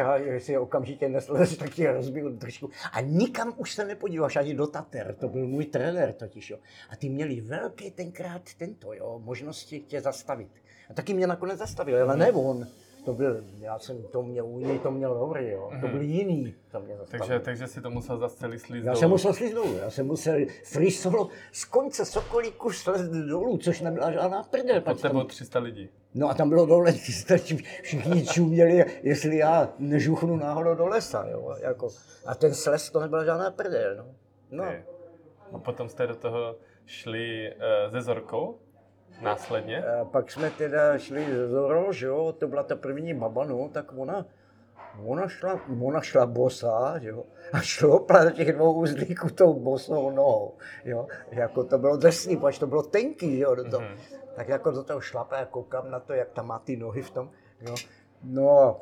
a jestli okamžitě neslez, tak ti rozbiju držku. A nikam už se nepodíváš, ani do Tater. To byl můj trenér totiž, jo. A ty měli velké tenkrát tento, jo, možnosti tě zastavit. A taky mě nakonec zastavil, ale ne on. To byl, já jsem to měl, u něj to měl dobrý, jo. To byl jiný, to mě zastavil. Takže, takže si to musel zase celý slízt Já dolů. jsem musel dolů, já jsem musel free solo z konce Sokolíku slést dolů, což nebyla žádná prdel. Pod tam- tebou 300 lidí. No a tam bylo dole, všichni čuměli, jestli já nežuchnu náhodou do lesa, jo, jako. A ten sles to nebyla žádná prdel, no. No. A potom jste do toho šli uh, se Zorkou? Následně? A pak jsme teda šli z Zoro, že jo, to byla ta první baba, no, tak ona, ona šla, ona šla bosá, že jo, a šlopla do těch dvou uzlíků tou bosou nohou, jo, jako to bylo drsný, protože to bylo tenký, jo, do toho. Mhm. Tak jako do toho šlape a koukám na to, jak tam má ty nohy v tom, jo. No,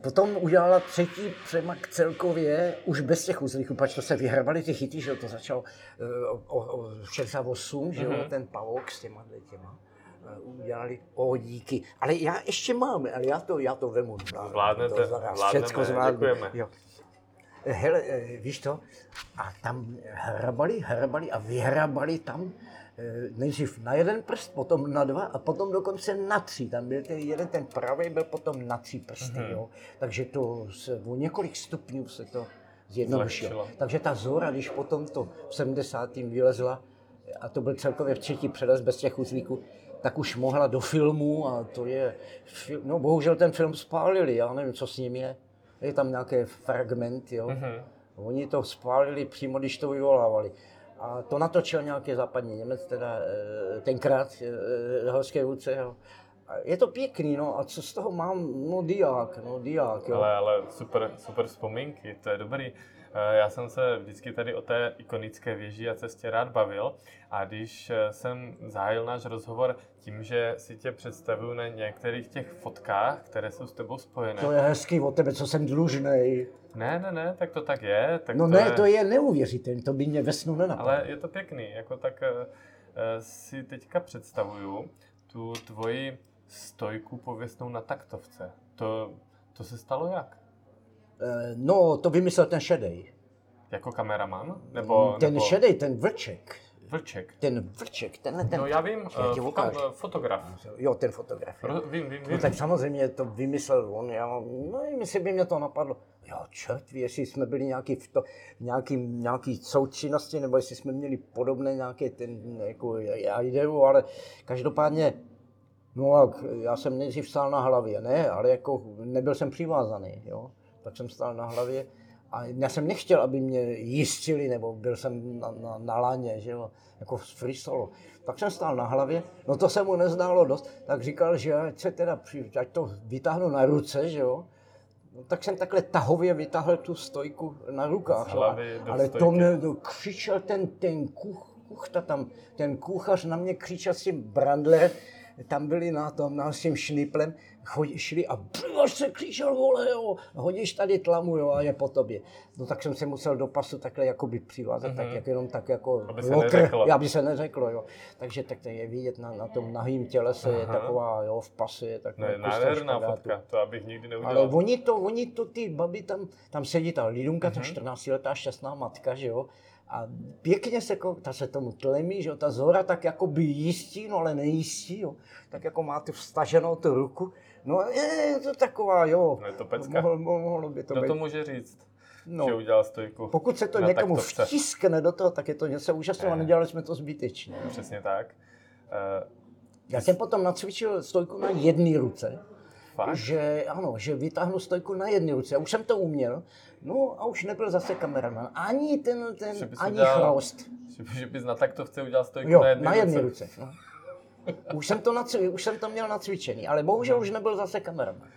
potom udělala třetí přemak celkově, už bez těch uzlíků, pač to se vyhrabali ty chyty, že jo, to začal eh, o, o, 68, že jo, Mhm. ten pavouk s těma těma eh, udělali ohodíky. Ale já ještě mám, ale já to, já to vemu. Zvládnete, to zaraz zvládneme, všecko zvládnu. děkujeme. Jo. Hele, eh, víš to? A tam hrabali, hrabali a vyhrabali tam nejdřív na jeden prst, potom na dva a potom dokonce na tři. Tam byl ten jeden, ten pravý byl potom na tři prsty, Mhm. jo. Takže to se, o několik stupňů se to zjednodušilo. Takže ta Zora, když potom to v 70. vylezla, a to byl celkově třetí přelez bez těch uzlíků, tak už mohla do filmu a to je, no bohužel ten film spálili, já nevím, co s ním je. Je tam nějaký fragment, jo. Mhm. Oni to spálili přímo, když to vyvolávali. A to natočil nějaký západní Němec, teda eh, tenkrát eh, horské vůdce. Jo. Je to pěkný, no a co z toho mám? No diák, no diák, jo. Ale, ale super, super vzpomínky, to je dobrý. Eh, Já jsem se vždycky tady o té ikonické věži a cestě rád bavil a když eh, jsem zahájil náš rozhovor tím, že si tě představuju na některých těch fotkách, které jsou s tebou spojené. To je hezký od tebe, co jsem dlužnej. Ne, ne, ne, tak to tak je. Tak No ne, to je neuvěřitelné, to by mě ve snu nenapadlo. Ale je to pěkný, jako tak eh, si teďka představuju tu tvoji stojku pověstnou na taktovce. To, to se stalo jak? Eh, No, to vymyslel ten šedej. Jako kameraman? Nebo, ten nebo šedej, ten vlček. vlček? Ten vlček, tenhle ten... No já vím, Já ti uh, ukážu. fotograf. Jo, ten fotograf. Ro, vím, vím, No vím. tak samozřejmě to vymyslel on, já, no nevím, jestli by mě to napadlo. Jo, čert ví, jestli jsme byli nějaký v, to, nějaký, nějaký součinnosti, nebo jestli jsme měli podobné nějaké ten, jako já ideu, ale každopádně, no jak, já jsem nejdřív stál na hlavě, ne, ale jako nebyl jsem přivázaný, jo, tak jsem stál na hlavě a já jsem nechtěl, aby mě jistili, nebo byl jsem na, na, na laně, že jo, jako free solo. Tak jsem stál na hlavě, no to se mu nezdálo dost, tak říkal, že ať se teda, ať to vytáhnu na ruce, že jo. No, tak jsem takhle tahově vytáhl tu stojku na rukách. Hlavy do Ale to mě no, křičel ten, ten kuch, kuchta tam, ten kuchař na mě křičel s tím brandlerem, tam byli na tom, na s tím šniplem, chodí, šli a až se křičel, vole, jo, hodíš tady tlamu, jo, a je po tobě. No tak jsem se musel do pasu takhle jakoby přivázat, mm-hmm. tak jak jenom tak jako Mhm. Aby se lokr, neřeklo. aby se neřeklo, jo. Takže tak to je vidět na, na tom nahým tělese, je Aha. taková, jo, v pase je No taková je nádherná fotka, to abych nikdy neudělal. ale oni to, oni to, ty baby tam, tam sedí ta Lidunka, Mhm. ta 14-letá šťastná matka, že jo, a pěkně se, ta se tomu tlemí, že jo, ta Zora tak jako by jistí, no ale nejistí, jo, tak jako má tu vstaženou tu ruku, no je, je to taková, jo, No je to pecka. mohlo, mohlo by to Kdo být, to může říct, no, že udělal stojku? pokud se to někomu taktovce? vtiskne do toho, tak je to něco úžasného a Ne. nedělali jsme to zbytečně. Přesně tak. Uh, Já jsem potom nacvičil stojku na jedné ruce, fakt? že ano, že vytáhnu stojku na jedné ruce. Už jsem to uměl, no a už nebyl zase kameraman. Ani ten, ten Že ani udělal- chroust. Že, že bys na taktovce udělal stojku Jo, na jedné na jedné ruce. ruce. No. Už jsem, to nacvi, už jsem to měl nacvičený, ale bohužel už nebyl zase kameraman.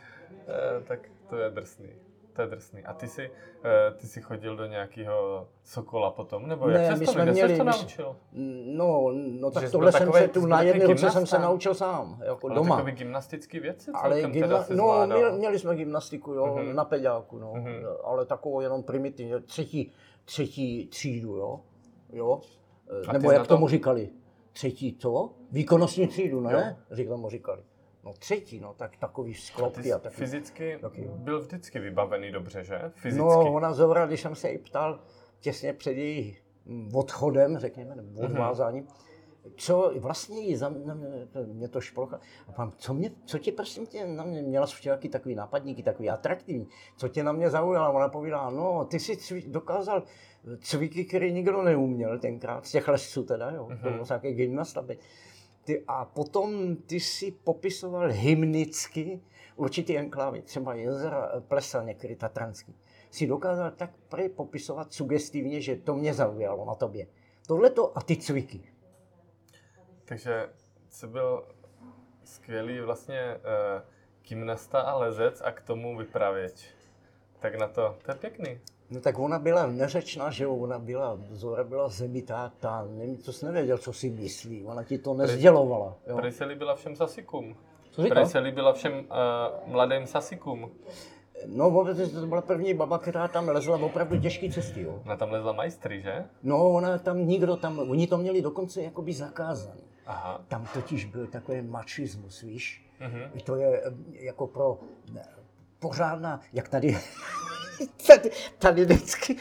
Eh, tak to je drsný. To je drsný. A ty jsi, eh, ty jsi chodil do nějakého Sokola potom? Nebo Ne, jak my to, jsme měli- ses to naučil? No, no tak jsi tohle jsem takovej- se tu jsi na jedné ruce jsem se naučil sám, jako Ale doma. takový gymnastický věci Ale gymna... se no, měli, měli jsme gymnastiku, jo, Mhm. na peďáku, no, Mhm. ale takovou jenom primitivní, třetí, třetí třídu, jo, jo, A nebo jak tomu říkali, třetí co? Výkonnostní třídu, ne? Jak tomu říkali. No třetí, no, tak takový sklopky jsi a taky. fyzicky taky. byl vždycky vybavený dobře, že? Fyzicky. No, ona Zora, když jsem se jí ptal těsně před jejím odchodem, řekněme, nebo Mhm. odvázáním, co vlastně jí za mě, to- mě to šprocha. A pán, co, mě, co tě prosím tě na mě, měla jsi včelaky takový nápadníky, takový atraktivní, co tě na mě zaujalo? Ona povídala, no, ty si cvi, dokázal cviky, který nikdo neuměl tenkrát, z těch lesců teda, jo, Mhm. to byl nějaký gymnast, aby. Ty, a potom ty si popisoval hymnicky určitý enklávy, třeba jezera eh, Plesa, některý tatranský. Si dokázal tak prý popisovat sugestivně, že to mě zaujalo na tobě. Tohle to a ty cviky. Takže jsi byl skvělý vlastně uh, gymnasta a lezec a k tomu vypravěč. Tak na to, to je pěkný. No tak ona byla neřečná, že jo, ona byla, Zora byla zemitá, ta, nevím, co jsi nevěděl, co si myslí, ona ti to nezdělovala, jo. Prej se líbila všem sasikům. Co říkal? Prej se líbila všem uh, mladým sasikům. No, to byla první baba, která tam lezla opravdu těžké cesty, jo. Ona tam lezla majstry, že? No, ona tam nikdo tam, oni to měli dokonce jakoby zakázaný. Aha. Tam totiž byl takový mačismus, víš. Mhm. I to je eh, jako pro ne, pořádná, jak tady, tady, tady vždycky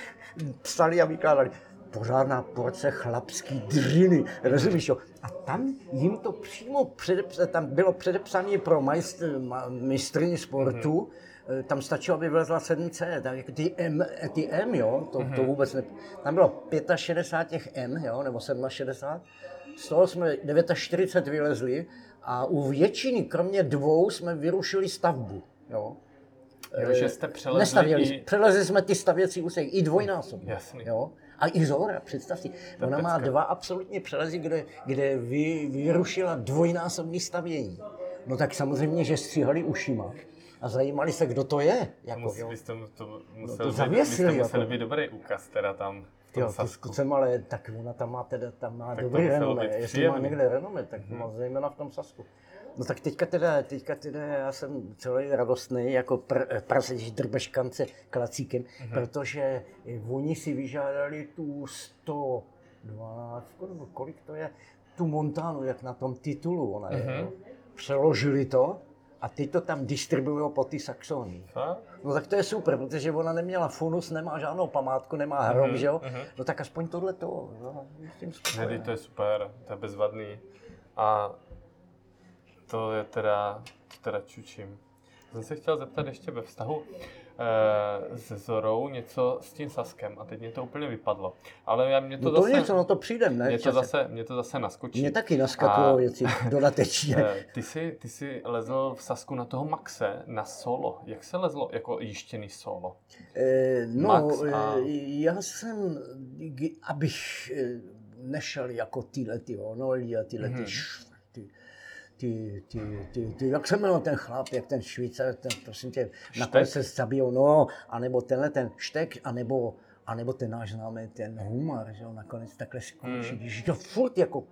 psali a vykládali, pořádná porce chlapský driny, rozumíš jo? A tam jim to přímo předepsané, tam bylo předepsané pro majstr, ma, mistrní sportu, mm-hmm. tam stačilo, aby vylezla 7C, tak jako ty M, ty M, jo, to, mm-hmm. to vůbec ne, tam bylo 65 těch M, jo, nebo 67, z toho jsme 49 vylezli a u většiny, kromě dvou, jsme vyrušili stavbu, jo. Jo, že jste přelezli Nestavěli, i... přelezli jsme ty stavěcí úsek i dvojnásobně. Jasný. Jo? A i Zora, představ si, ona má dva absolutně přelezy, kde, kde vy, vyrušila dvojnásobný stavění. No tak samozřejmě, že stříhali ušima a zajímali se, kdo to je. Jako, Musel, jo. vy jste, mu to musel, to být, vy zavěsili, jste musel jako. být dobrý úkaz teda tam Jo, to jsem ale, tak ona tam má teda, tam má Tak to dobrý renomé, být jestli má někde renomé, tak to má zejména v tom Sasku. No tak teďka teda, teďka teda já jsem celý radostný, jako pr, prasečí drbeškance klacíkem, Mhm. protože oni si vyžádali tu 112, nebo kolik to je, tu Montánu, jak na tom titulu ona je, Mhm. jo. Přeložili to a ty to tam distribuují po ty. Fakt? No tak to je super, protože ona neměla funus, nemá žádnou památku, nemá Mhm, že jo? mhm. No tak aspoň tohle to, no, to je super, to je bezvadný. A to je teda, to teda čučím. Jsem se chtěl zeptat ještě ve vztahu e, se Zorou něco s tím Saskem a teď mě to úplně vypadlo. Ale já, mě to, No to zase, něco, no to přijdem, ne? mě, to zase, mě to zase naskočí. Mně taky naskakují A- věci dodatečně. Eh, Ty jsi, ty jsi lezl v Sasku na toho Maxe na solo. Jak se lezlo jako jištěný solo? Eh, no, Max a- eh, já jsem, abych eh, nešel jako tyhle ty Onoli a tyhle ty, Mhm. Ty, ty, ty, ty, jak se jmenoval ten chlap, jak ten Švýcar, ten, prosím tě, nakonec se zabijou, no, anebo tenhle ten štek, anebo, anebo ten náš známý, ten humor, že jo, nakonec takhle skončí. Hmm. Když to furt jako,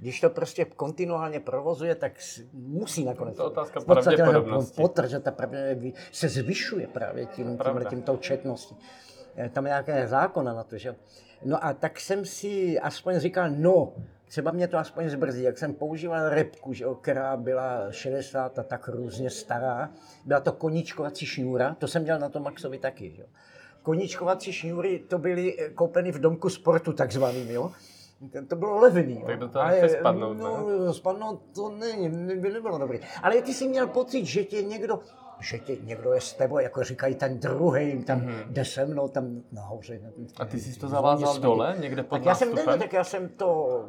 když to prostě kontinuálně provozuje, tak musí nakonec. To je otázka pravděpodobnosti. Potr, že ta pravděpodobnost se zvyšuje právě tím, tímhle tím tou četností. Eh, Tam je nějaké zákona na to, že? No a tak jsem si aspoň říkal, no, třeba mě to aspoň zbrzdí, jak jsem používal repku, že která byla 60 a tak různě stará. Byla to koníčkovací šňůra, to jsem dělal na tom Maxovi taky, že jo. Koníčkovací šňůry to byly eh, koupeny v domku sportu takzvaným, jo. To- To bylo levný. Tak toho Ale, spadnout, no, spadnout to není, by nebylo dobrý. Ale ty jsi měl pocit, že tě někdo, že tě někdo je s tebou, jako říkají ten druhý, tam mm-hmm. jde se mnou, tam nahoře. na- Mhm. A ty jsi to zavázal dole, někde pod Tak já jsem, ne, tak já jsem to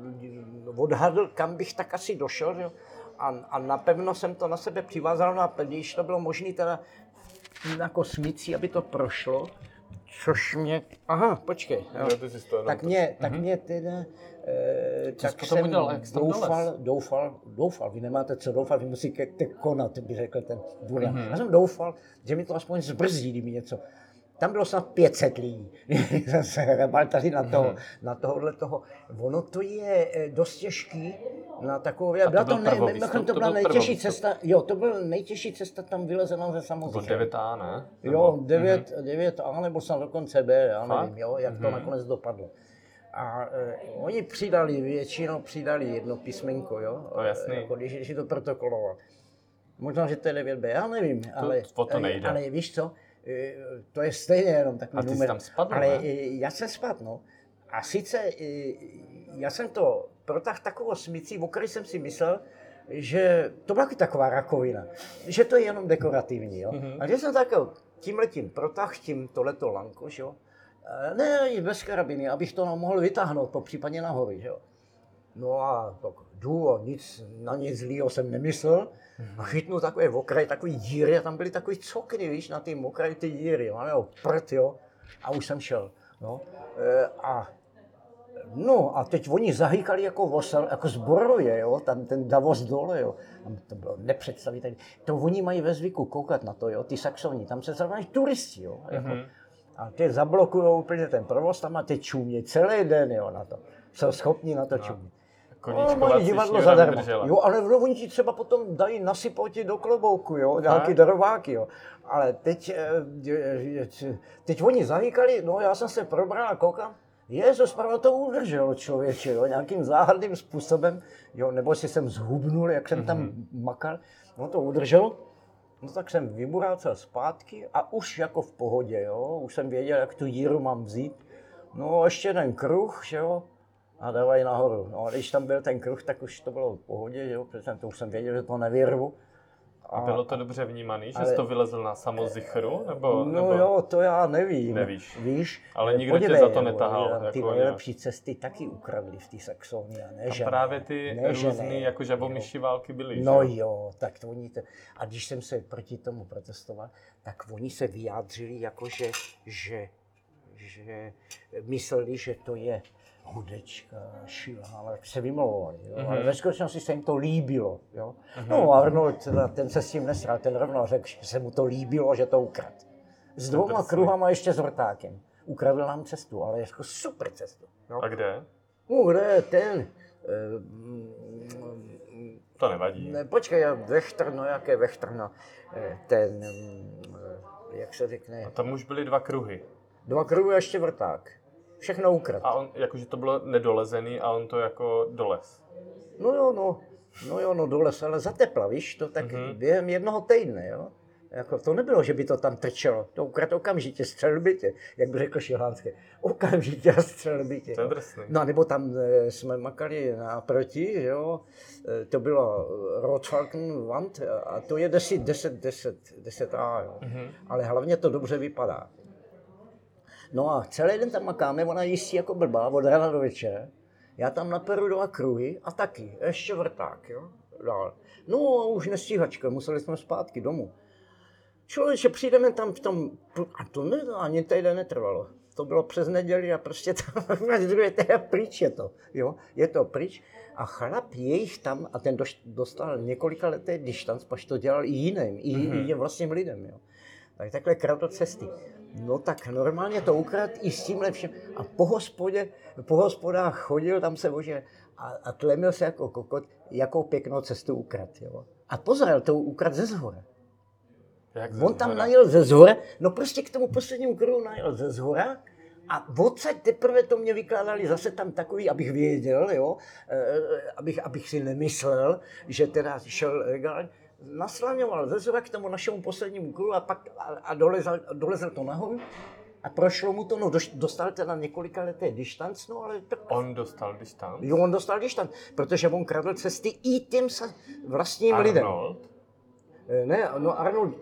odhadl, kam bych tak asi došel, že? A, a napevno jsem to na sebe přivázal, no a když to bylo možné teda jako smící, aby to prošlo, což mě, aha, počkej, jo. Jo, ty jsi to tak to- mě, tak mě teda, e, tak jsem udělal, jak doufal, doufal, doufal, vy nemáte co doufat, vy musíte konat, by řekl ten. Mhm. Mm-hmm. Já jsem doufal, že mi to aspoň zbrzdí, kdyby něco. Tam bylo snad 500 lidí. jsem se hrebal tady na, toho, Mhm. na tohohle toho. Ono to je eh, dost těžký na takové, to byla byl to, ne, mimochodem to to byla byl nejtěžší prvovýstup. cesta, jo, to byl nejtěžší cesta tam vylezena ze Bylo samozřejmě. 9A, ne? Jo, Nebo- 9, 9A nebo snad dokonce B, já Fakt? nevím, jo, jak to Mhm. nakonec dopadlo. A e, oni přidali, většinou přidali jedno písmenko, jo, No, jasný. jako když, když je to protokoloval. Možná, že to je 9B, já nevím, ale, o to nejde. ale víš co, to je stejně jenom takový A ty numer. tam spadl, Ale ne? já jsem spadl, no. A sice já jsem to protáhl takovou smicí, o které jsem si myslel, že to byla taková rakovina, že to je jenom dekorativní, jo. Mhm. A že jsem tak tímhletím protáhl tím tohleto lanko, jo. E, Ne, i bez karabiny, abych to mohl vytáhnout, po případě nahoru, jo. No a tak jdu a nic, na nic zlýho jsem nemyslel. A chytnu takové okraj, takový díry a tam byly takový cokny, víš, na tým okraji ty díry, jo, jo, prd, jo. A už jsem šel, no. E, a No a teď oni zahýkali jako vosel, jako zborově, jo, tam ten Davos dole, jo. Tam to bylo nepředstavitelné. To oni mají ve zvyku koukat na to, jo, ty saxoni, tam se zrovna turisti, jo. Jako. Mhm. A ty zablokují úplně ten provoz tam a ty čumě celý den, jo, na to. Jsou schopni na to čumět. No, Koníčková mají divadlo zadarmo. Jo, ale no, oni ti třeba potom dají nasypou ti do klobouku, jo, nějaký darováky, jo. Ale teď, eh, teď oni zahýkali, no já jsem se probral a koukám, Jezus, pravda to udržel člověče, jo, nějakým záhadným způsobem, jo, nebo si jsem zhubnul, jak jsem tam makal, no to udržel, no tak jsem vyburácel zpátky a už jako v pohodě, jo, už jsem věděl, jak tu díru mám vzít, no ještě jeden kruh, že jo, a dávají nahoru. No a když tam byl ten kruh, tak už to bylo v pohodě, že jo, protože to už jsem věděl, že to nevyrvu. A bylo to dobře vnímaný, že jsi to vylezl na samozichru? Nebo, No nebo... jo, to já nevím. Nevíš. Víš? Ale nikdo tě podívej, za to jo, netahal, Ty jako nejlepší cesty taky ukradli v té Saxonii. a Ne, že právě ty Ne, že různý ne. jako žabomyší války byly, No že? jo, tak to oni to, a když jsem se proti tomu protestoval, tak oni se vyjádřili jako, že, že, že mysleli, že to je hudečka, šílená, tak se vymlouvali. Jo? Ale Mhm. ve skutečnosti se jim to líbilo. Jo? No Arnold, teda, ten se s tím nesral, ten rovno řekl, že se mu to líbilo, že to ukrad. S dvouma kruhama ještě s vrtákem. Ukradl nám cestu, ale jako super cestu. Jo? A kde? No, kde ten? eh, To nevadí. ne, počkej, já Vechtr, no jaké Vechtr, no, eh, ten, eh, jak se řekne, A tam už byly dva kruhy. dva kruhy a ještě vrták. Všechno ukrad. A on, jakože to bylo nedolezený a on to jako dolez. No jo, no, no jo, no dole se ale zatepla, víš, to tak Mhm. během jednoho týdne, jo. Jako to nebylo, že by to tam trčelo, to ukrad okamžitě, střelbitě, jak by řekl Šilhánské, okamžitě a střelbitě. To je drsný. No nebo tam eh, jsme makali naproti, jo, eh, to bylo Rothfalken Wand a to je 10, 10, 10, 10 A, jo. Mhm. Ale hlavně to dobře vypadá. No a celý den tam makáme, ona jistí jako blbá od rána do večera. Já tam naperu dva kruhy a taky, ještě vrták, jo, dál. No a už nestíhačka, museli jsme zpátky domů. Člověče, přijdeme tam v tom, a to ne, ani týden netrvalo. To bylo přes neděli a prostě tam teda pryč je to, jo, je to pryč. A chlap jejich tam, a ten dostal několika letý distanc, paž to dělal i jiným, i, Mhm. i jiným vlastním lidem, jo. Tak takhle kradl cesty. No tak normálně to ukrad i s tím lepším. A po hospodě, po hospodách chodil, tam se bože a, a tlemil se jako kokot, jakou pěknou cestu ukrad, jo. A pozor, to ukrad ze zhora. Jak On tam zhora? najel ze zhora, no prostě k tomu poslednímu kruhu najel ze zhora a odsaď teprve to mě vykládali zase tam takový, abych věděl, jo, eh, abych, abych si nemyslel, že teda šel legálně, naslaňoval ze zhora k tomu našemu poslednímu kruhu a pak a, a dolezal, dolezl to nahoru a prošlo mu to, no dostal teda několika leté distanc, no ale tak On dostal distanc. Jo, on dostal distanc, protože on kradl cesty i těm vlastním lidem. Arnold. Eh, Ne, no Arnold,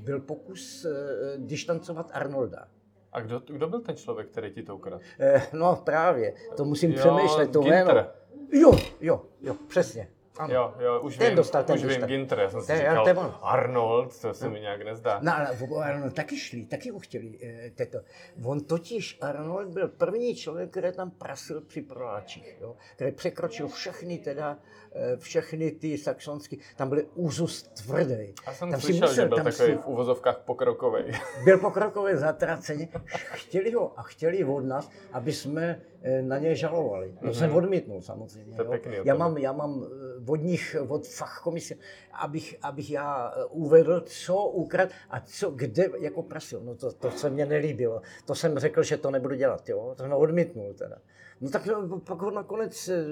byl pokus eh, distancovat Arnolda. A kdo, kdo byl ten člověk, který ti to ukradl? Eh, no právě, to musím Jo, přemýšlet, to Ginter. jméno. Jo, jo, jo, přesně. Ano. Jo, jo, už Ten vím, dostal ten už vím. Ginter, já jsem si To je- říkal, to je on. Arnold, to se mi nějak nezdá. No ale Arnold taky šli, taky ho chtěli eh, teto. On totiž, Arnold byl první člověk, který tam prasil při proláčích, jo? který překročil všechny teda, eh, všechny ty saxonský, tam byly úzus tvrdý. Já jsem tam slyšel, musel- že byl takový si- v uvozovkách pokrokový. byl pokrokově zatracený, chtěli ho a chtěli od nás, aby jsme eh, na něj žalovali. To jsem odmítnul samozřejmě. To je jo. pěkný já, mám, já mám od nich, od fachkomise, abych, abych já eh, uvedl, co ukrad a co, kde jako prasil. No to, to se mně nelíbilo. To jsem řekl, že to nebudu dělat, jo. To jsem odmítnul teda. No tak no, pak ho nakonec, eh,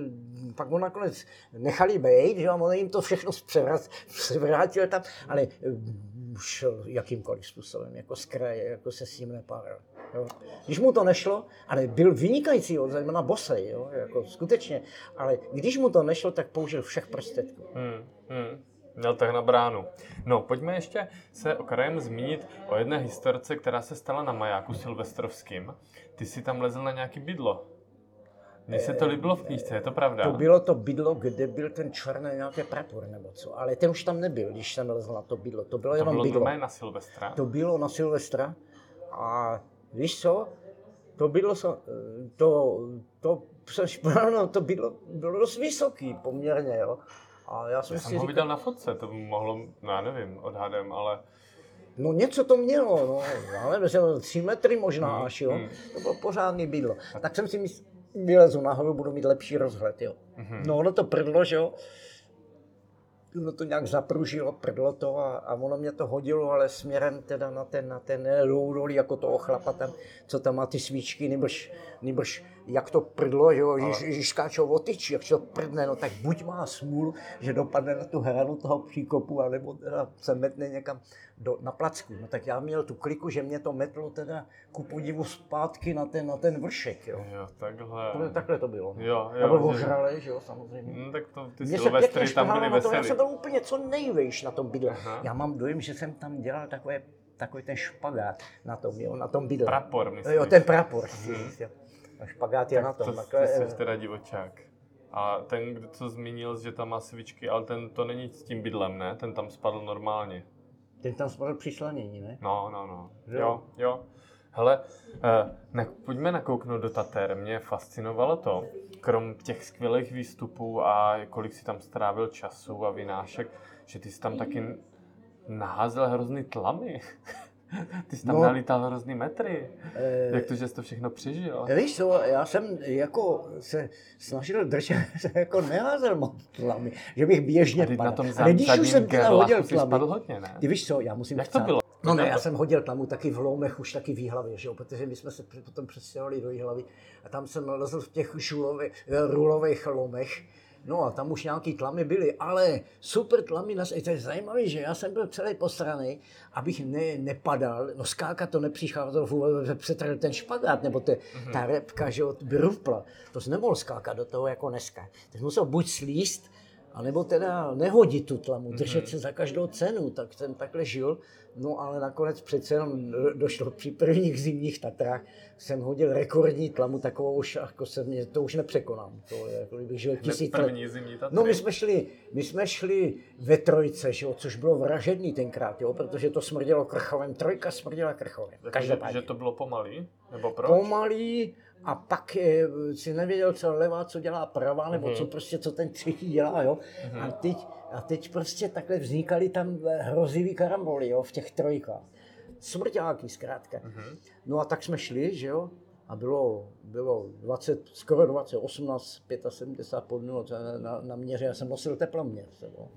pak ho nakonec nechali být, že on jim to všechno převrátil tam, ale eh, šel jakýmkoliv způsobem, jako z kraje, jako se s ním nepáril. Jo. Když mu to nešlo, ale byl vynikající, on zejména bosej, jo, jako skutečně, ale když mu to nešlo, tak použil všech prostředků. Hmm, hmm. Měl tak na bránu. No, pojďme ještě se okrajem zmínit o jedné historce, která se stala na majáku silvestrovským. Ty jsi tam lezl na nějaký bydlo. Mně se to líbilo v knížce, je to pravda? To bylo to bydlo, kde byl ten černý nějaký prapor nebo co, ale ten už tam nebyl, když jsem lezl na to bydlo, to bylo to jenom bylo bydlo. na Silvestra? To bylo na Silvestra a víš co, to bylo, so- to, to, no, to bylo, bylo dost vysoký poměrně, jo. A já jsem Já si jsem ho říkal, viděl na fotce, to mohlo, no já nevím, odhadem, ale no něco to mělo, no, já nevím, to tři metry možná Hmm, až, jo. hmm. To bylo pořádný bydlo. Tak jsem si myslel, vylezu nahoru, budu mít lepší rozhled, jo. Mhm. No ono to prdlo, že jo. Ono to nějak zapružilo, prdlo to a, a ono mě to hodilo, ale směrem teda na ten, na ten loudolí, jako toho chlapa tam, co tam má ty svíčky, nebož, nebož jak to prdlo, že jo, Ale- o tyči, jak to prdne, no tak buď má smůlu, že dopadne na tu hranu toho příkopu, anebo teda se metne někam do, na placku. No tak já měl tu kliku, že mě to metlo teda ku podivu zpátky na ten, na ten vršek, jo. jo, takhle. To, takhle to bylo. No. Jo, jo, že- ožralý, že jo, samozřejmě. Hm, tak to, ty se Silvestry tam byly to, já veselý. jsem byl úplně co nejvejš na tom bydle. Aha. Já mám dojem, že jsem tam dělal takové, takový ten špagát na tom, jo, na tom bydle. Prapor, myslím. Jo, ten prapor. Mhm. jo. A špagát je na To, tom. to takhle, jsi eh, teda divočák. A ten, kdo co zmínil, že tam má svičky, ale ten to není s tím bydlem, ne? Ten tam spadl normálně. ten tam spadl při slanění, ne? No, no, no. Jo. Jo, jo. Hele, uh, ne, pojďme nakouknout do Tater. Mě fascinovalo to, krom těch skvělých výstupů a kolik si tam strávil času a vynášek, že ty jsi tam taky naházel hrozný tlamy. Ty jsi tam No. no. nalítal hrozný metry. Eh, Jak to, že jsi to všechno přežil? Víš co, já jsem jako se snažil držet, jako neházel moc tlamy, že bych běžně ty na tom Ale když už jsem teda hodil tlamy, hodně, ne? ty víš co, já musím Jak to chcát. bylo? No ne, já jsem hodil tlamu taky v Loumech, už taky v Jihlavě, že jo, protože my jsme se potom přestěhovali do Jihlavy a tam jsem lezl v těch šulových, rulových lomech, no a tam už nějaký tlamy byly, ale super tlamy, nas, to je zajímavé, že já jsem byl celý posraný, abych ne, nepadal, no skákat to nepřicházelo, přetrhl ten špagát, nebo te, ta repka, že rupla, to jsi nemohl skákat do toho jako dneska, tak musel buď slíst, a nebo teda nehodit tu tlamu, držet se za každou cenu, tak jsem takhle žil. No ale nakonec přece jenom došlo při prvních zimních Tatrách, jsem hodil rekordní tlamu, takovou už, jako se mě, to už nepřekonám. To je, jako kdybych žil tisíc let. zimní Tatry. No my jsme šli, my jsme šli ve trojce, že jo, což bylo vražedný tenkrát, jo, protože to smrdělo krchovem, trojka smrděla krchovem, že, každopádně. že to bylo pomalý? Nebo proč? Pomalý a pak eh, si nevěděl, co levá, co dělá pravá, nebo Mhm. co prostě, co ten třetí dělá, jo. A teď, a teď prostě takhle vznikaly tam eh, hrozivý karamboly, jo, v těch trojkách. Smrťáky zkrátka. Mhm. No a tak jsme šli, že jo, a bylo, bylo 20, skoro 20, 18, 75 pod nulou na, na, na měře, já jsem nosil teploměr s sebou.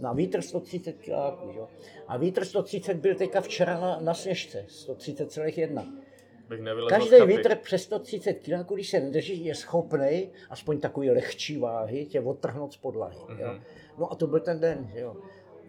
Na vítr 130 kg, jo. A vítr 130 byl teďka včera na, na sněžce, 130,1. Bych nevylezl Každý vítr přes 130 kg, když se nedrží, je schopný aspoň takový lehčí váhy tě odtrhnout z podlahy. Jo. Mhm. No a to byl ten den, že jo.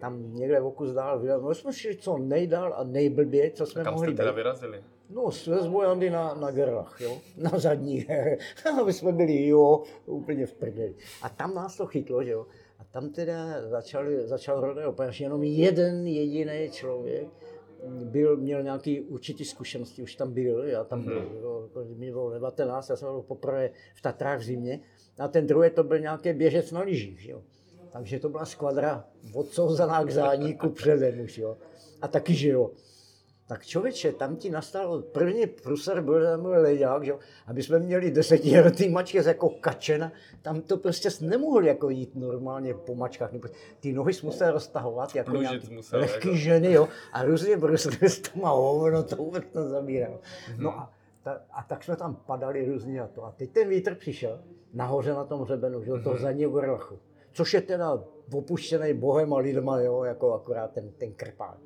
Tam někde v okus dál vylez. No jsme šli co nejdál a nejblbě, co jsme Kam mohli jste teda být. vyrazili? No, z z Bojandy na, na gerlach, jo, na zadní. My jsme byli, jo, úplně v prdeli. A tam nás to chytlo, že jo. A tam teda začali, začal rodeo, protože jenom jeden jediný člověk byl, měl nějaký určitý zkušenosti, už tam byl, já tam byl, jo, jako mi bylo 19, já jsem byl poprvé v Tatrách v zimě, a ten druhý to byl nějaký běžec na lyžích, jo. Takže to byla skvadra odsouzaná k záníku předem už, jo. A taky, že jo. Tak člověče, tam ti nastal první průser, byl tam můj leďák, že? aby jsme měli desetiletý mačky jako kačena, tam to prostě nemohl jako jít normálně po mačkách, nebo ty nohy jsi musel roztahovat jako Plužit nějaký musel, lehký jako. ženy, jo, a různě brusili s tama hovno, to vůbec nezabíral. No a, ta, a tak jsme tam padali různě a to. A teď ten vítr přišel nahoře na tom hřebenu, že jo, toho zadního gorlachu, což je teda opuštěný bohem a lidma, jo, jako akorát ten, ten krpák.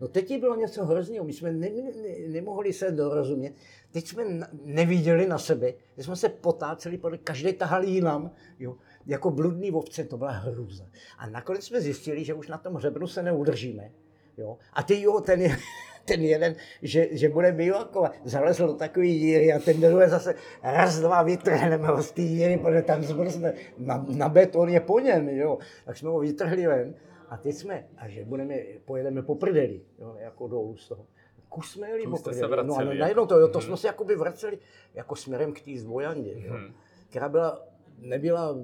No teď bylo něco hrozného, my jsme ne, ne, nemohli se dorozumět. Teď jsme na, neviděli na sebe, že jsme se potáceli, podle každý tahal jinam, jo, jako bludný ovce, to byla hrůza. A nakonec jsme zjistili, že už na tom hřebenu se neudržíme. Jo. A ty jo, ten, je, ten jeden, že, že bude bivakovat, zalezl do takový díry a ten druhý zase raz, dva vytrhneme ho z té díry, protože tam zmrzne na, na beton je po něm, jo. Tak jsme ho vytrhli ven a teď jsme, a že budeme, pojedeme po prdeli, jo, jako dolů z toho. Kus jsme jeli po se prdeli. No vraceli, ale jako. najednou to, jo, to Mhm. jsme se jakoby vraceli jako směrem k té zvojandě, jo, Mhm. která byla, nebyla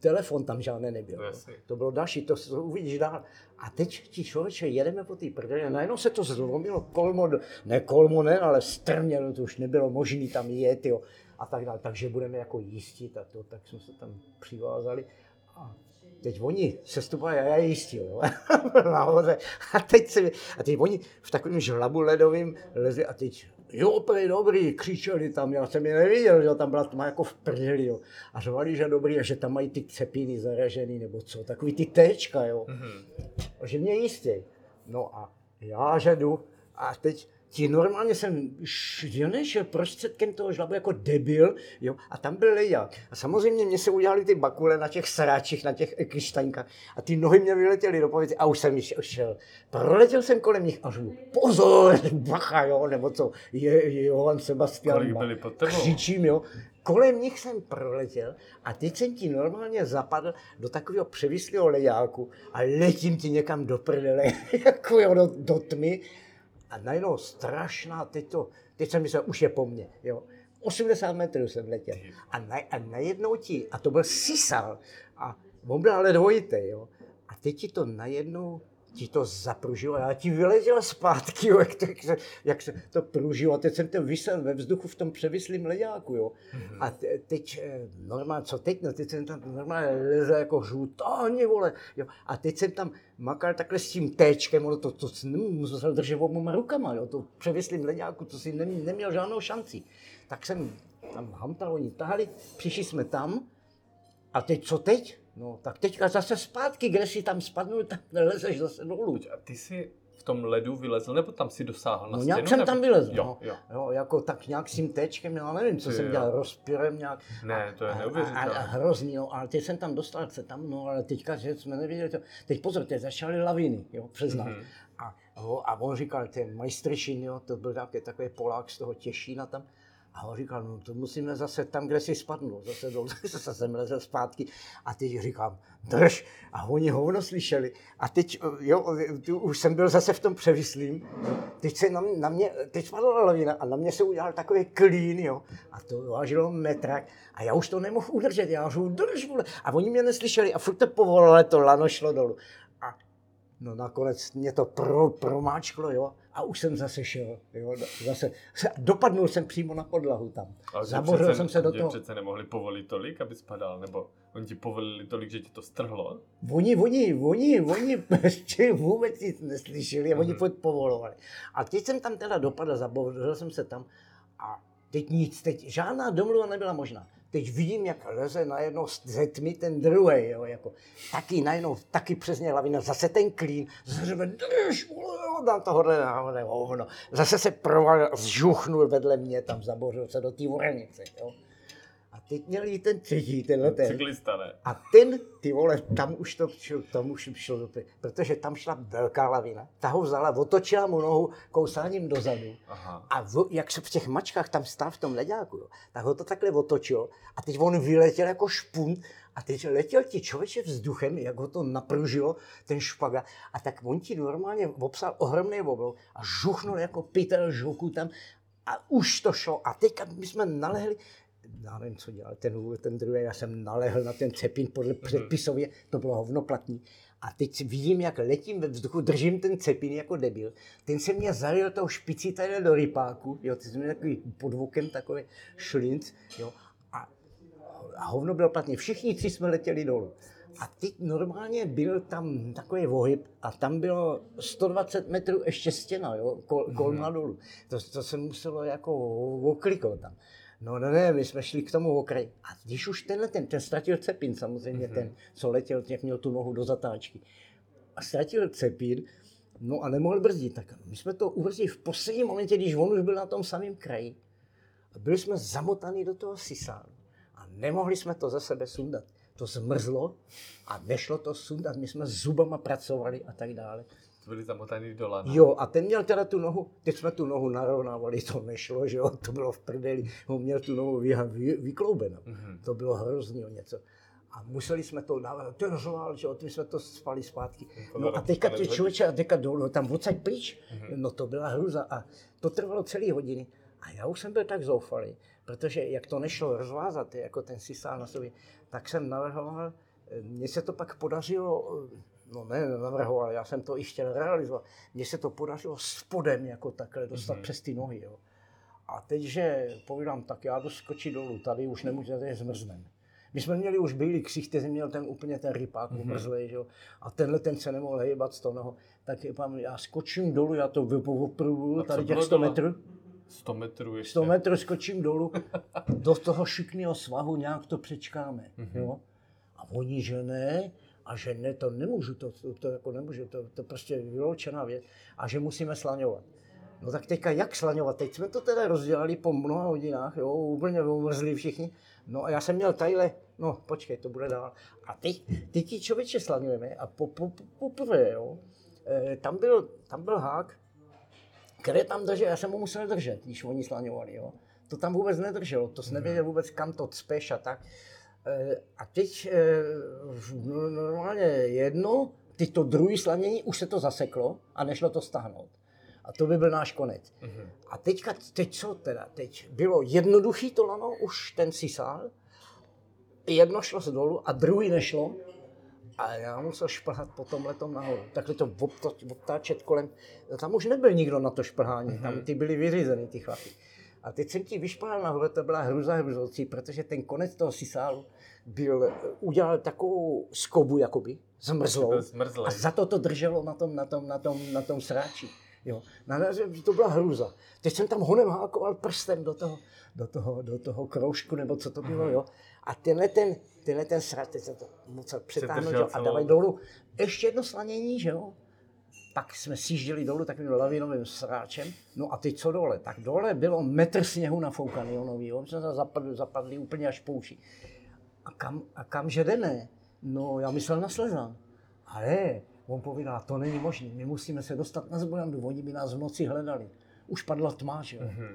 telefon tam žádný nebyl. To. To bylo další, to, to uvidíš dál. A teď ti člověče, jedeme po té prdeli a najednou se to zlomilo, kolmo, ne kolmo ne, ale strmělo, to už nebylo možné tam jet, jo, a tak dále. Takže budeme jako jistit a to, tak jsme se tam přivázali. A teď oni se stupovali a já je jistil, jo, nahoře. A teď, se, a teď oni v takovém žlabu ledovým lezli a teď jo, prý dobrý, křičeli tam, já jsem je neviděl, že tam byla tma jako v prdeli, jo. A řvali, že dobrý, a že tam mají ty cepiny zaražený, nebo co, takový ty téčka, jo. Mhm. A že mě jistě. No a já že jdu a teď ti normálně jsem š- ne, šel prostředkem toho žlabu jako debil, jo, a tam byl leják. A samozřejmě mě se udělali ty bakule na těch sráčích, na těch kryštaňkách a ty nohy mě vyletěly do pověci a už jsem již šel. Proletěl jsem kolem nich a řvu, pozor, bacha, jo, nebo co, je, je Johan Sebastian. Kolik byli pod tebou? Křičím, jo. Kolem nich jsem proletěl a teď jsem ti normálně zapadl do takového převislého lejáku a letím ti někam do prdele, jako jo, do, do tmy. A najednou strašná, teď, to, teď jsem myslel, už je po mně, jo. 80 metrů jsem letěl. A, na, a najednou ti, a to byl sisal, a on byl ale dvojitý, jo. A teď ti to najednou ti to zapružilo, já ti vyletěl zpátky, jo, jak, to, jak, se, jak se to pružilo. A teď jsem to vysel ve vzduchu v tom převislém leďáku, jo. A te, teď, eh, normálně, co teď, no teď jsem tam normálně leze jako žutáni, vole, jo. A teď jsem tam makal takhle s tím téčkem, ono to, to, to musel držet oboma rukama, jo, to převislým leďáku, to si nem, neměl žádnou šanci. Tak jsem tam hamtal, oni tahali, přišli jsme tam, a teď co teď? No, tak teďka zase zpátky, kde si tam spadnul, tak lezeš zase dolů. A ty jsi v tom ledu vylezl, nebo tam si dosáhl na No stěnu? nějak jsem nebo? tam vylezl, Jo, no. jo. jo. jako tak nějak s tím tečkem, já nevím, co Ty jsem jo. dělal, rozpěrem nějak. Ne, to je A- a, a, neuvěřitelné. hrozný, no, ale teď jsem tam dostal se tam, no, ale teďka, že jsme neviděli to. Teď pozor, teď začaly laviny, jo, přes nás. Mhm. A, jo, a on říkal, ten majstrišin, jo, to byl takový, takový Polák z toho Těšína tam, a on říkal, no to musíme zase tam, kde si spadnul, zase dolů, zase jsem lezl zpátky. A teď říkám, drž. A oni hovno slyšeli. A teď, jo, tu, už jsem byl zase v tom převislým. Teď se na, mě- na mě, teď spadla lavina a na mě se udělal takový klín, jo. A to vážilo metrak. A já už to nemohl udržet, já říkám, drž, vole. A oni mě neslyšeli a furt to povolalo, to lano šlo dolů. A No nakonec mě to pro, promáčklo, jo, a už jsem zase šel, jo, zase, dopadnul jsem přímo na podlahu tam. Ale tě Zabořil přece- jsem se do toho. přece nemohli povolit tolik, aby spadal, nebo oni ti povolili tolik, že ti to strhlo? Oni, oni, oni, oni ještě vůbec nic neslyšeli a oni furt povolovali. A teď jsem tam teda dopadl, zabořil jsem se tam a teď nic, teď žádná domluva nebyla možná. Teď vidím, jak leze najednou ze tmy ten druhý, jo, jako taky najednou, taky přes ně lavina, zase ten klín, zase řve, drž, dám tohohle, tohohle hovno. Zase se provalil, zžuchnul vedle mě, tam zabořil se do té vorenice, jo. A teď měl i ten třetí, tenhle ten. Cyklista, ne? A ten, ty vole, tam už to šel, tam už šel do py- protože tam šla velká lavina. Ta ho vzala, otočila mu nohu kousáním dozadu. Aha. A v, jak se v těch mačkách tam stál v tom leďáku, jo, tak ho to takhle otočil a teď on vyletěl jako špunt a teď letěl ti člověče vzduchem, jak ho to napružilo, ten špaga. A tak on ti normálně obsal ohromný oblou a žuchnul jako pytel žuku tam a už to šlo. A teďka my jsme nalehli, já nevím, co dělal ten, ten druhý, já jsem nalehl na ten cepín podle předpisově, to bylo hovnoplatný. A teď vidím, jak letím ve vzduchu, držím ten cepín jako debil. Ten se mě zalil tou špicí tady do rypáku, jo, ty jsme takový pod vokem takový šlinc, jo, a, a hovno bylo platný. Všichni tři jsme letěli dolů. A teď normálně byl tam takový vohyb a tam bylo 120 metrů ještě stěna, jo, kol, kolma dolů. To, to se muselo jako okliknout tam. No ne, ne, my jsme šli k tomu okraji. A když už tenhle ten, ten ztratil cepín samozřejmě, mm-hmm. ten, co letěl, jak měl tu nohu do zatáčky. A ztratil cepín, no a nemohl brzdit. Tak my jsme to ubrzdili v posledním momentě, když on už byl na tom samém kraji. A byli jsme zamotaní do toho sisánu. A nemohli jsme to ze sebe sundat. To zmrzlo a nešlo to sundat. My jsme zubama pracovali a tak dále. To byli zamotaný do lana. Jo, a ten měl teda tu nohu, teď jsme tu nohu narovnávali, to nešlo, že jo, to bylo v prdeli, on měl tu nohu vy, vy, vykloubenou. Mhm. To bylo hrozný o něco. A museli jsme to, ten řval, že jo, my jsme to spali zpátky. No a teďka ty člověče, a teďka dolů, tam odsaď pryč, no to byla hruza a to trvalo celý hodiny. A já už jsem byl tak zoufalý, protože jak to nešlo rozvázat, jako ten sisál na sobě, tak jsem navrhoval, Mně se to pak podařilo, no ne navrhoval, já jsem to i chtěl realizovat, mně se to podařilo spodem jako takhle dostat mm-hmm. přes ty nohy. Jo. A teď, že povídám, tak já jdu skočit dolů, tady už nemůžu, tady zmrznem. My jsme měli už bílý křich, který měl ten úplně ten rypák mm-hmm. že jo? a tenhle ten se nemohl hejbat z toho, noho. tak je, já skočím dolů, já to vypopruju, tady těch 100 metrů. 100 metrů ještě. 100 metrů skočím dolů, do toho šikného svahu nějak to přečkáme. Mm-hmm. Jo? A oni, že ne, a že ne, to nemůžu, to, to, to jako nemůžu, to, to prostě vyloučená věc. A že musíme slaňovat. No tak teďka jak slaňovat? Teď jsme to teda rozdělali po mnoha hodinách, jo, úplně umrzli všichni. No a já jsem měl tadyhle, no počkej, to bude dál. A teď, teď ti člověče slaňujeme a po, po, po, poprvé, jo, e, tam byl, tam byl hák, který tam držel, já jsem ho musel držet, když oni slaňovali, jo. To tam vůbec nedrželo, to jsem nevěděl vůbec, kam to cpeš a tak. E, a teď e, normálně jedno, teď to druhé slanění, už se to zaseklo a nešlo to stáhnout. A to by byl náš konec. Mm-hmm. A teďka, teď co teda? Teď bylo jednoduchý to lano, už ten sisál, jedno šlo z dolů a druhý nešlo. A já musel šplhat po tom letom nahoru. Takhle to obtáčet kolem. Tam už nebyl nikdo na to šplhání, mm-hmm. tam ty byly vyřízený, ty chlapy. A teď jsem ti vyšplhal nahoru, to byla hruza hruzoucí, protože ten konec toho sisálu byl, udělal takovou skobu, jakoby, zmrzlou. A za to to drželo na tom, na tom, na tom, na tom sráči. Jo. Na to byla hruza. Teď jsem tam honem hákoval prstem do toho, do toho, do toho kroužku, nebo co to bylo, jo. A tenhle ten, tenhle ten srač, teď jsem to musel přetáhnout, jo, a dávat dolů. Ještě jedno slanění, že jo. Pak jsme sjížděli dolů takovým lavinovým sráčem. No a teď co dole? Tak dole bylo metr sněhu nafoukaný, nový, jo. jsme zapadli, zapadli úplně až po uši. A kam, a kam že jdeme? No, já myslel na Slezan. Ale On povídá, to není možné, my musíme se dostat na zbojandu, oni by nás v noci hledali. Už padla tma, že jo. Mm-hmm.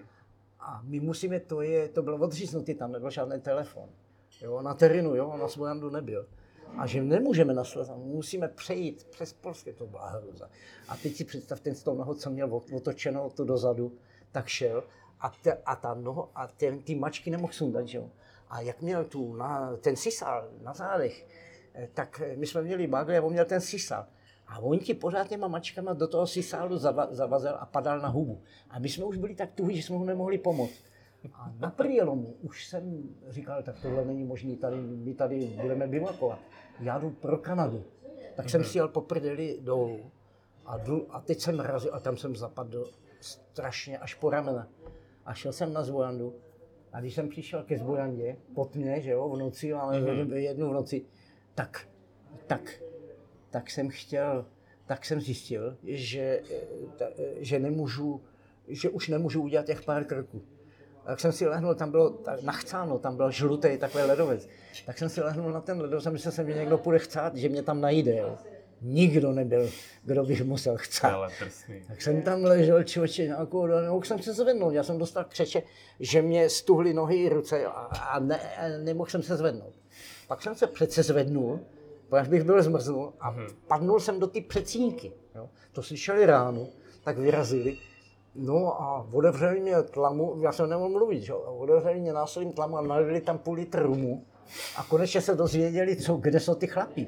A my musíme, to je, to bylo odříznutý, tam nebyl žádný telefon. Jo, na terénu, jo, na zbojandu nebyl. A že nemůžeme na Slezan, musíme přejít přes Polské, to byla hruza. A teď si představ ten z toho noho, co měl otočeno to dozadu, tak šel a, te, a ta noho, a ten, ty mačky nemohl sundat, že jo. A jak měl tu, na, ten sisal na zádech, eh, tak my jsme měli bagly a on měl ten sisal. A on ti pořád těma mačkama do toho sisálu zava, zavazel a padal na hubu. A my jsme už byli tak tuhý, že jsme mu nemohli pomoct. A na prielomu už jsem říkal, tak tohle není možné, tady, my tady budeme bivakovat. Já jdu pro Kanadu. Tak jsem si jel po prdeli dolů a, jdu, a teď jsem razil a tam jsem zapadl strašně až po ramena. A šel jsem na zvojandu a když jsem přišel ke zvojandě, po tmě, že jo, v noci, ale mm-hmm. jednu v noci, tak, tak tak jsem chtěl, tak jsem zjistil, že, že nemůžu, že už nemůžu udělat těch pár kroků. Tak jsem si lehnul, tam bylo tak nachcáno, tam byl žlutý takový ledovec. Tak jsem si lehnul na ten ledovec a myslel jsem, že někdo půjde chcát, že mě tam najde. Jo. Nikdo nebyl, kdo bych musel chcát. Tak jsem tam ležel člověče nějakou dobu, jsem se zvednout. Já jsem dostal křeče, že mě stuhly nohy i ruce a, a ne, nemohl jsem se zvednout. Pak jsem se přece zvednul až bych byl zmrznul a hmm. padnul jsem do ty přecínky. Jo. To slyšeli ráno, tak vyrazili. No a otevřeli mě tlamu, já jsem nemohl mluvit, že? otevřeli mě násilím tlamu a nalili tam půl litr rumu a konečně se dozvěděli, co, kde jsou ty chlapí.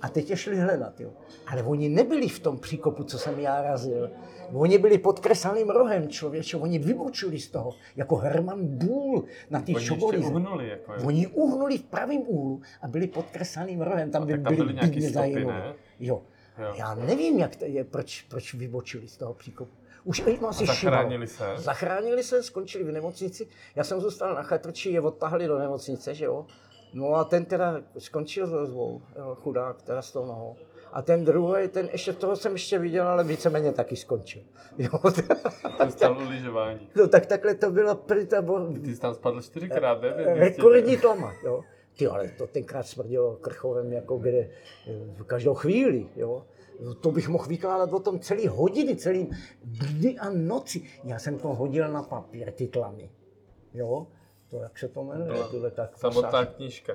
A teď je šli hledat. Jo. Ale oni nebyli v tom příkopu, co jsem já razil. Oni byli pod kresaným rohem, člověče, oni vybočili z toho, jako Herman Bůl na ty šobolize. Oni uhnuli, jako. Oni uhnuli v pravém úhlu a byli pod kresaným rohem, tam, by tam byli, byli nějaký stopy, ne? Jo. jo. Já nevím, jak to je, proč, proč vybočili z toho příkopu. Už jim asi Zachránili se. Zachránili se, skončili v nemocnici. Já jsem zůstal na chatrči, je odtahli do nemocnice, že jo. No a ten teda skončil s rozvou, chudák, teda s tou nohou. A ten druhý, ten ještě toho jsem ještě viděl, ale víceméně taky skončil. Jo. Ten lyžování. No tak takhle to bylo prý bo... Ty jsi tam spadl čtyřikrát, ne? Rekordní tlama, jo. Ty, ale to tenkrát smrdilo krchovem jako kde v každou chvíli, jo. To bych mohl vykládat o tom celý hodiny, celý dny a noci. Já jsem to hodil na papír, ty tlamy. Jo to, jak se to jmenuje, no, tyhle tak. Samotná knížka.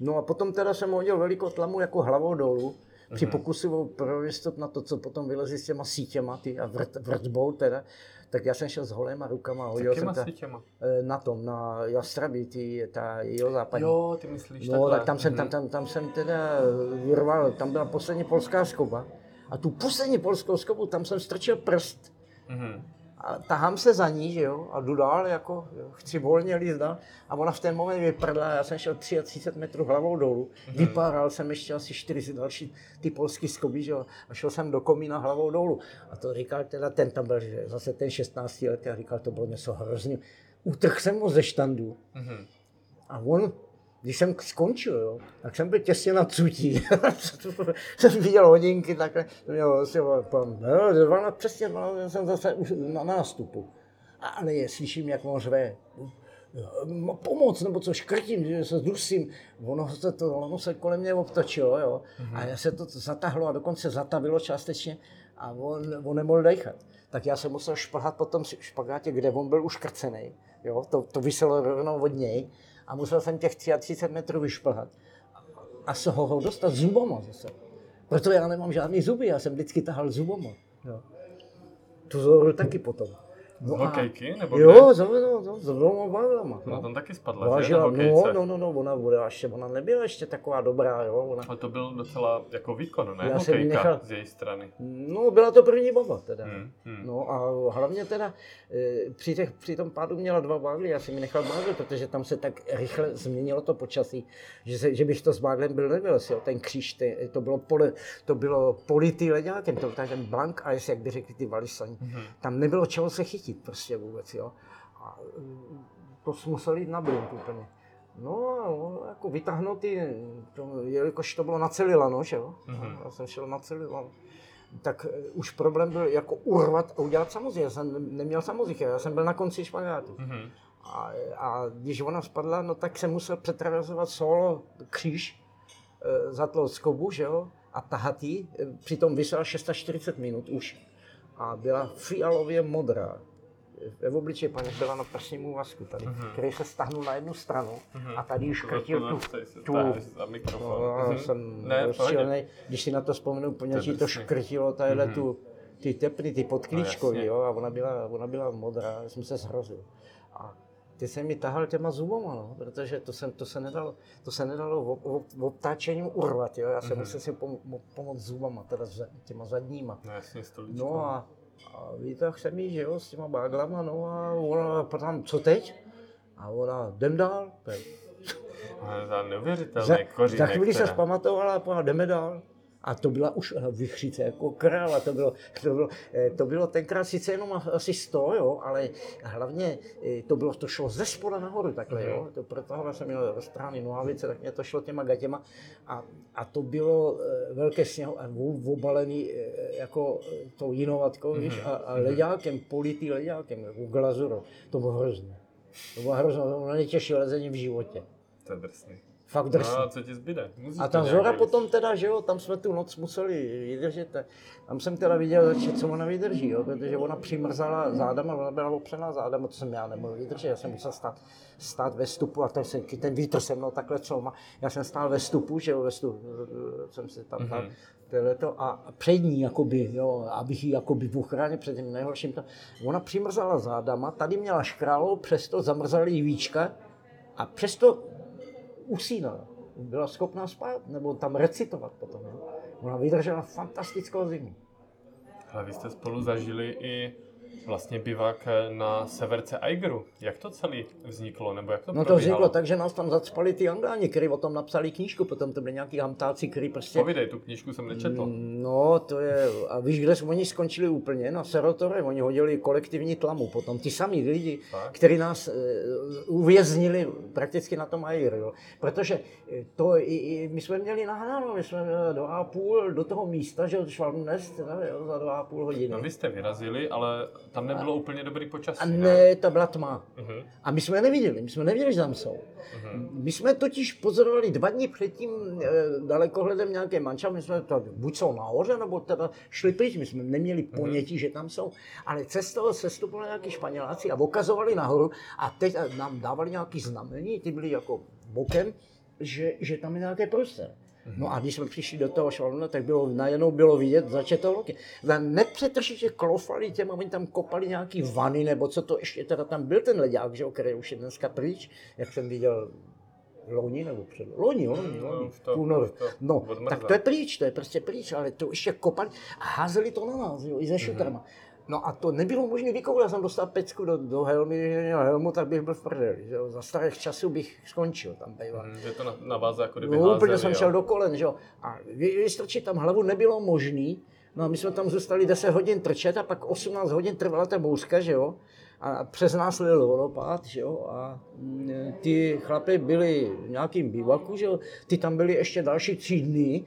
No a potom teda jsem hodil velikou tlamu jako hlavou dolů Při Mhm. pokusu o prověstot na to, co potom vylezí s těma sítěma ty a vrt, vrtbou teda, tak já jsem šel s holýma rukama hodil jsem ta, sítěma? eh, na tom, na Jastrabí, ty, ta jeho západní. Jo, ty myslíš No, takhle. tak tam jsem, tam, tam, tam jsem teda vyrval, tam byla poslední polská skoba. A tu poslední polskou skobu, tam jsem strčil prst Mhm. a tahám se za ní, že jo, a jdu dál, jako jo, chci volně líst dál. A ona v ten moment vyprdla, já jsem šel 30 metrů hlavou dolů, Mhm. vypáral jsem ještě asi 4 další ty polský skoby, že jo, a šel jsem do komína hlavou dolů. A to říkal teda ten tam byl, že zase ten 16 let, a říkal, to bylo něco hrozně. Utrhl jsem ho ze štandu Mhm. a on, když jsem skončil, jo, tak jsem byl těsně na cutí. jsem viděl hodinky takhle, to mělo asi pan, no, 12, přesně 12, jsem zase už na nástupu. A, ale je, slyším, jak on řve. "Ma Pomoc, nebo co, škrtím, že se dusím. Ono se, to, ono se kolem mě obtočilo, jo. A já se to zatahlo a dokonce zatavilo částečně a on, on nemohl dechat. Tak já jsem musel šplhat po tom špagátě, kde on byl uškrcený. Jo, to, to vyselo rovnou od něj a musel jsem těch 33 metrů vyšplhat a se ho, ho dostat zubama zase. Proto já nemám žádný zuby, já jsem vždycky tahal zubama. Jo. Tu zoru taky potom. Z No hokejky? Nebo Jo, za, no, no, s dvoma baglama. No, tam taky spadla, že? Vážila, no, hokejce. no, no, no, ona, byla ještě, ona nebyla ještě taková dobrá, jo. Ona, A to byl docela jako výkon, ne? Já Hokejka nechal- z její strany. no, byla to první baba teda. Hmm, hmm. No a hlavně teda e, při, těch, při tom pádu měla dva bágly, já jsem mi nechal bágl, protože tam se tak rychle změnilo to počasí, že, se, že bych to s báglem byl nevylez, jo. ten kříž, ty, to bylo, poli, to bylo politý leďákem, to byl ten blank ice, jak by řekli ty valisani. Mhm. Tam nebylo čeho se chytit prostě vůbec, jo. A e, to jsme museli jít na brunt úplně. No a no, jako vytáhnout ty, to, jelikož to bylo na celý lano, že jo, Mhm. já jsem šel na celý lano, tak e, už problém byl jako urvat a udělat samozřejmě, já jsem neměl samozřejmě, já jsem byl na konci špagátu. Mhm. A, a když ona spadla, no tak jsem musel přetraverzovat solo kříž e, za tlou skobu, že jo, a tahat jí. E, Přitom vysela 640 minut už. A byla fialově modrá. Ve obličeji paní byla na prsním úvazku tady, Mhm. který se stáhnul na jednu stranu Mhm. a tady už krtil tu, se tu mikrofon. No, Mhm. jsem Ne, v. Když si na to vzpomenu, poněčí to škrtilo tadyhle Mhm. tu, ty tepny, ty podklíčkový, jasně. jo, a ona byla, ona byla modrá, já jsem se zhrozil. A ty jsem mi tahal těma zubama, no, protože to, jsem, to se nedalo, to se nedalo ob, ob, obtáčením urvat, jo, já jsem Mhm. musel si pom, mo- pomoct zubama, teda těma zadníma. No jasně, stoličkou. No a, a vytáhl jsem jí, že jo, s těma báglama, no a ona potom, co teď? A ona, jdem dál, Ale za neuvěřitelný za, kořínek. za chvíli se zpamatovala a jdeme dál. A to byla už vychřice jako kráva, to bylo, to bylo, eh, to bylo tenkrát sice jenom asi 100, jo, ale hlavně eh, to bylo, to šlo ze spoda nahoru takhle, Mhm. jo, to protahoval jsem měl roztrhaný nohavice, tak mě to šlo těma gatěma a, a to bylo eh, velké sněho obalený eh, jako eh, tou jinovatkou, Mhm, víš, a, a mhm. leďákem, politý leďákem, jako glazurou, to bylo hrozné. To bylo hrozné, to bylo nejtěžší lezení v životě. To je drsný. Fakt. No a co ti zbyde? Musíš A ta zora potom teda, že jo, tam jsme tu noc museli vydržet, tam jsem teda viděl, že co ona vydrží, jo, protože ona přimrzala zádama, ona byla opřená zádama, to jsem já nemohl vydržet, já jsem musel stát, stát ve stupu a ten, se, ten vítr se mnou takhle má. já jsem stál ve stupu, že jo, ve stupu, jsem se tam tam, Mhm. to a před ní, jakoby, jo, abych ji jakoby uchránil před tím nejhorším, to, ona přimrzala zádama, tady měla škrálu, přesto zamrzala jí víčka a přesto usínala. Byla schopná spát nebo tam recitovat potom. Jo. Ona vydržela fantastickou zimu. Ale vy jste spolu zažili i vlastně bivak na severce Aigeru. Jak to celé vzniklo, nebo jak to No to probíhalo? vzniklo tak, že nás tam zacpali ty angláni, kteří o tom napsali knížku, potom to byli nějaký hamtáci, kteří prostě... Povídej, tu knížku jsem nečetl. No, to je, a víš, kde oni skončili úplně? Na Serotore, oni hodili kolektivní tlamu potom, ty samý lidi, kteří nás e, uvěznili prakticky na tom jo. Protože eh, to, i, i, my jsme měli nahráno, my jsme měli dva a půl do toho místa, že od jo, za dva a půl hodiny. No vy jste vyrazili, ale tam nebylo úplně dobrý počasí, A ne, to byla tma. Mhm. A my jsme je neviděli, my jsme nevěděli, že tam jsou. Mhm. My jsme totiž pozorovali dva dny předtím e, dalekohledem nějaké manča, my jsme to buď jsou nahoře, nebo teda šli pryč, my jsme neměli ponětí, že tam jsou. Ale cestou sestupovali nějaký španěláci a ukazovali nahoru a teď nám dávali nějaký znamení, ty byly jako bokem, že, že tam je nějaké prostor. No a když jsme přišli do toho švaluna, tak bylo, najednou bylo vidět, začet to loky. Nepřetržitě klofali těm, oni tam kopali nějaký vany, nebo co to ještě, teda tam byl ten leďák, že jo, který už je dneska pryč, jak jsem viděl loni nebo před loni, loni, No, loni, už to- půl už to No, tak to je pryč, to je prostě pryč, ale to ještě kopali a házeli to na nás, jo, Mhm. i ze šutrama. No a to nebylo možné vykoulit, já jsem dostal pecku do, do helmy, když měl helmu, tak bych byl v prdeli, že jo. za starých časů bych skončil tam býval. Hm, Že to na, na vás jako kdyby No, úplně házeli, jsem jo. šel do kolen, že jo. A vy- vystrčit tam hlavu nebylo možný. No a my jsme tam zůstali 10 hodin trčet a pak 18 hodin trvala ta bouřka, že jo. A přes nás lil vodopád, že jo. A mm, ty chlapy byli v nějakým bivaku, že jo. Ty tam byli ještě další tři dny.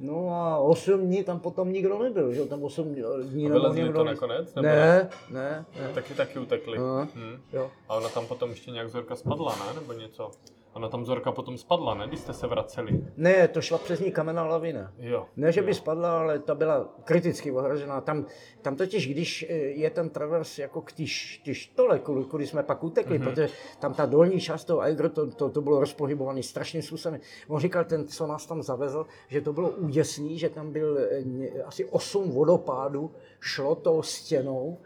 No a 8 dní tam potom nikdo nebyl, že jo. Tam 8 dní A nebo vylezli někdo to ne- nakonec? Nebo Ne, ne, ne. Taky taky utekli. No. Hm. Jo. A ona tam potom ještě nějak Zorka spadla, ne? Nebo něco? Ona tam Zorka potom spadla, ne? Když jste se vraceli. Ne, to šla přes ní kamenná lavina. Jo. Ne, že by jo. spadla, ale ta byla kriticky ohrožená. Tam, tam totiž, když eh, je ten travers jako k té štole, kudy, jsme pak utekli, mm-hmm. protože tam ta dolní část toho Aigru, to, to, to bylo rozpohybované strašným způsobem. On říkal, ten, co nás tam zavezl, že to bylo úděsný, že tam byl ně- asi 8 vodopádů, šlo tou stěnou,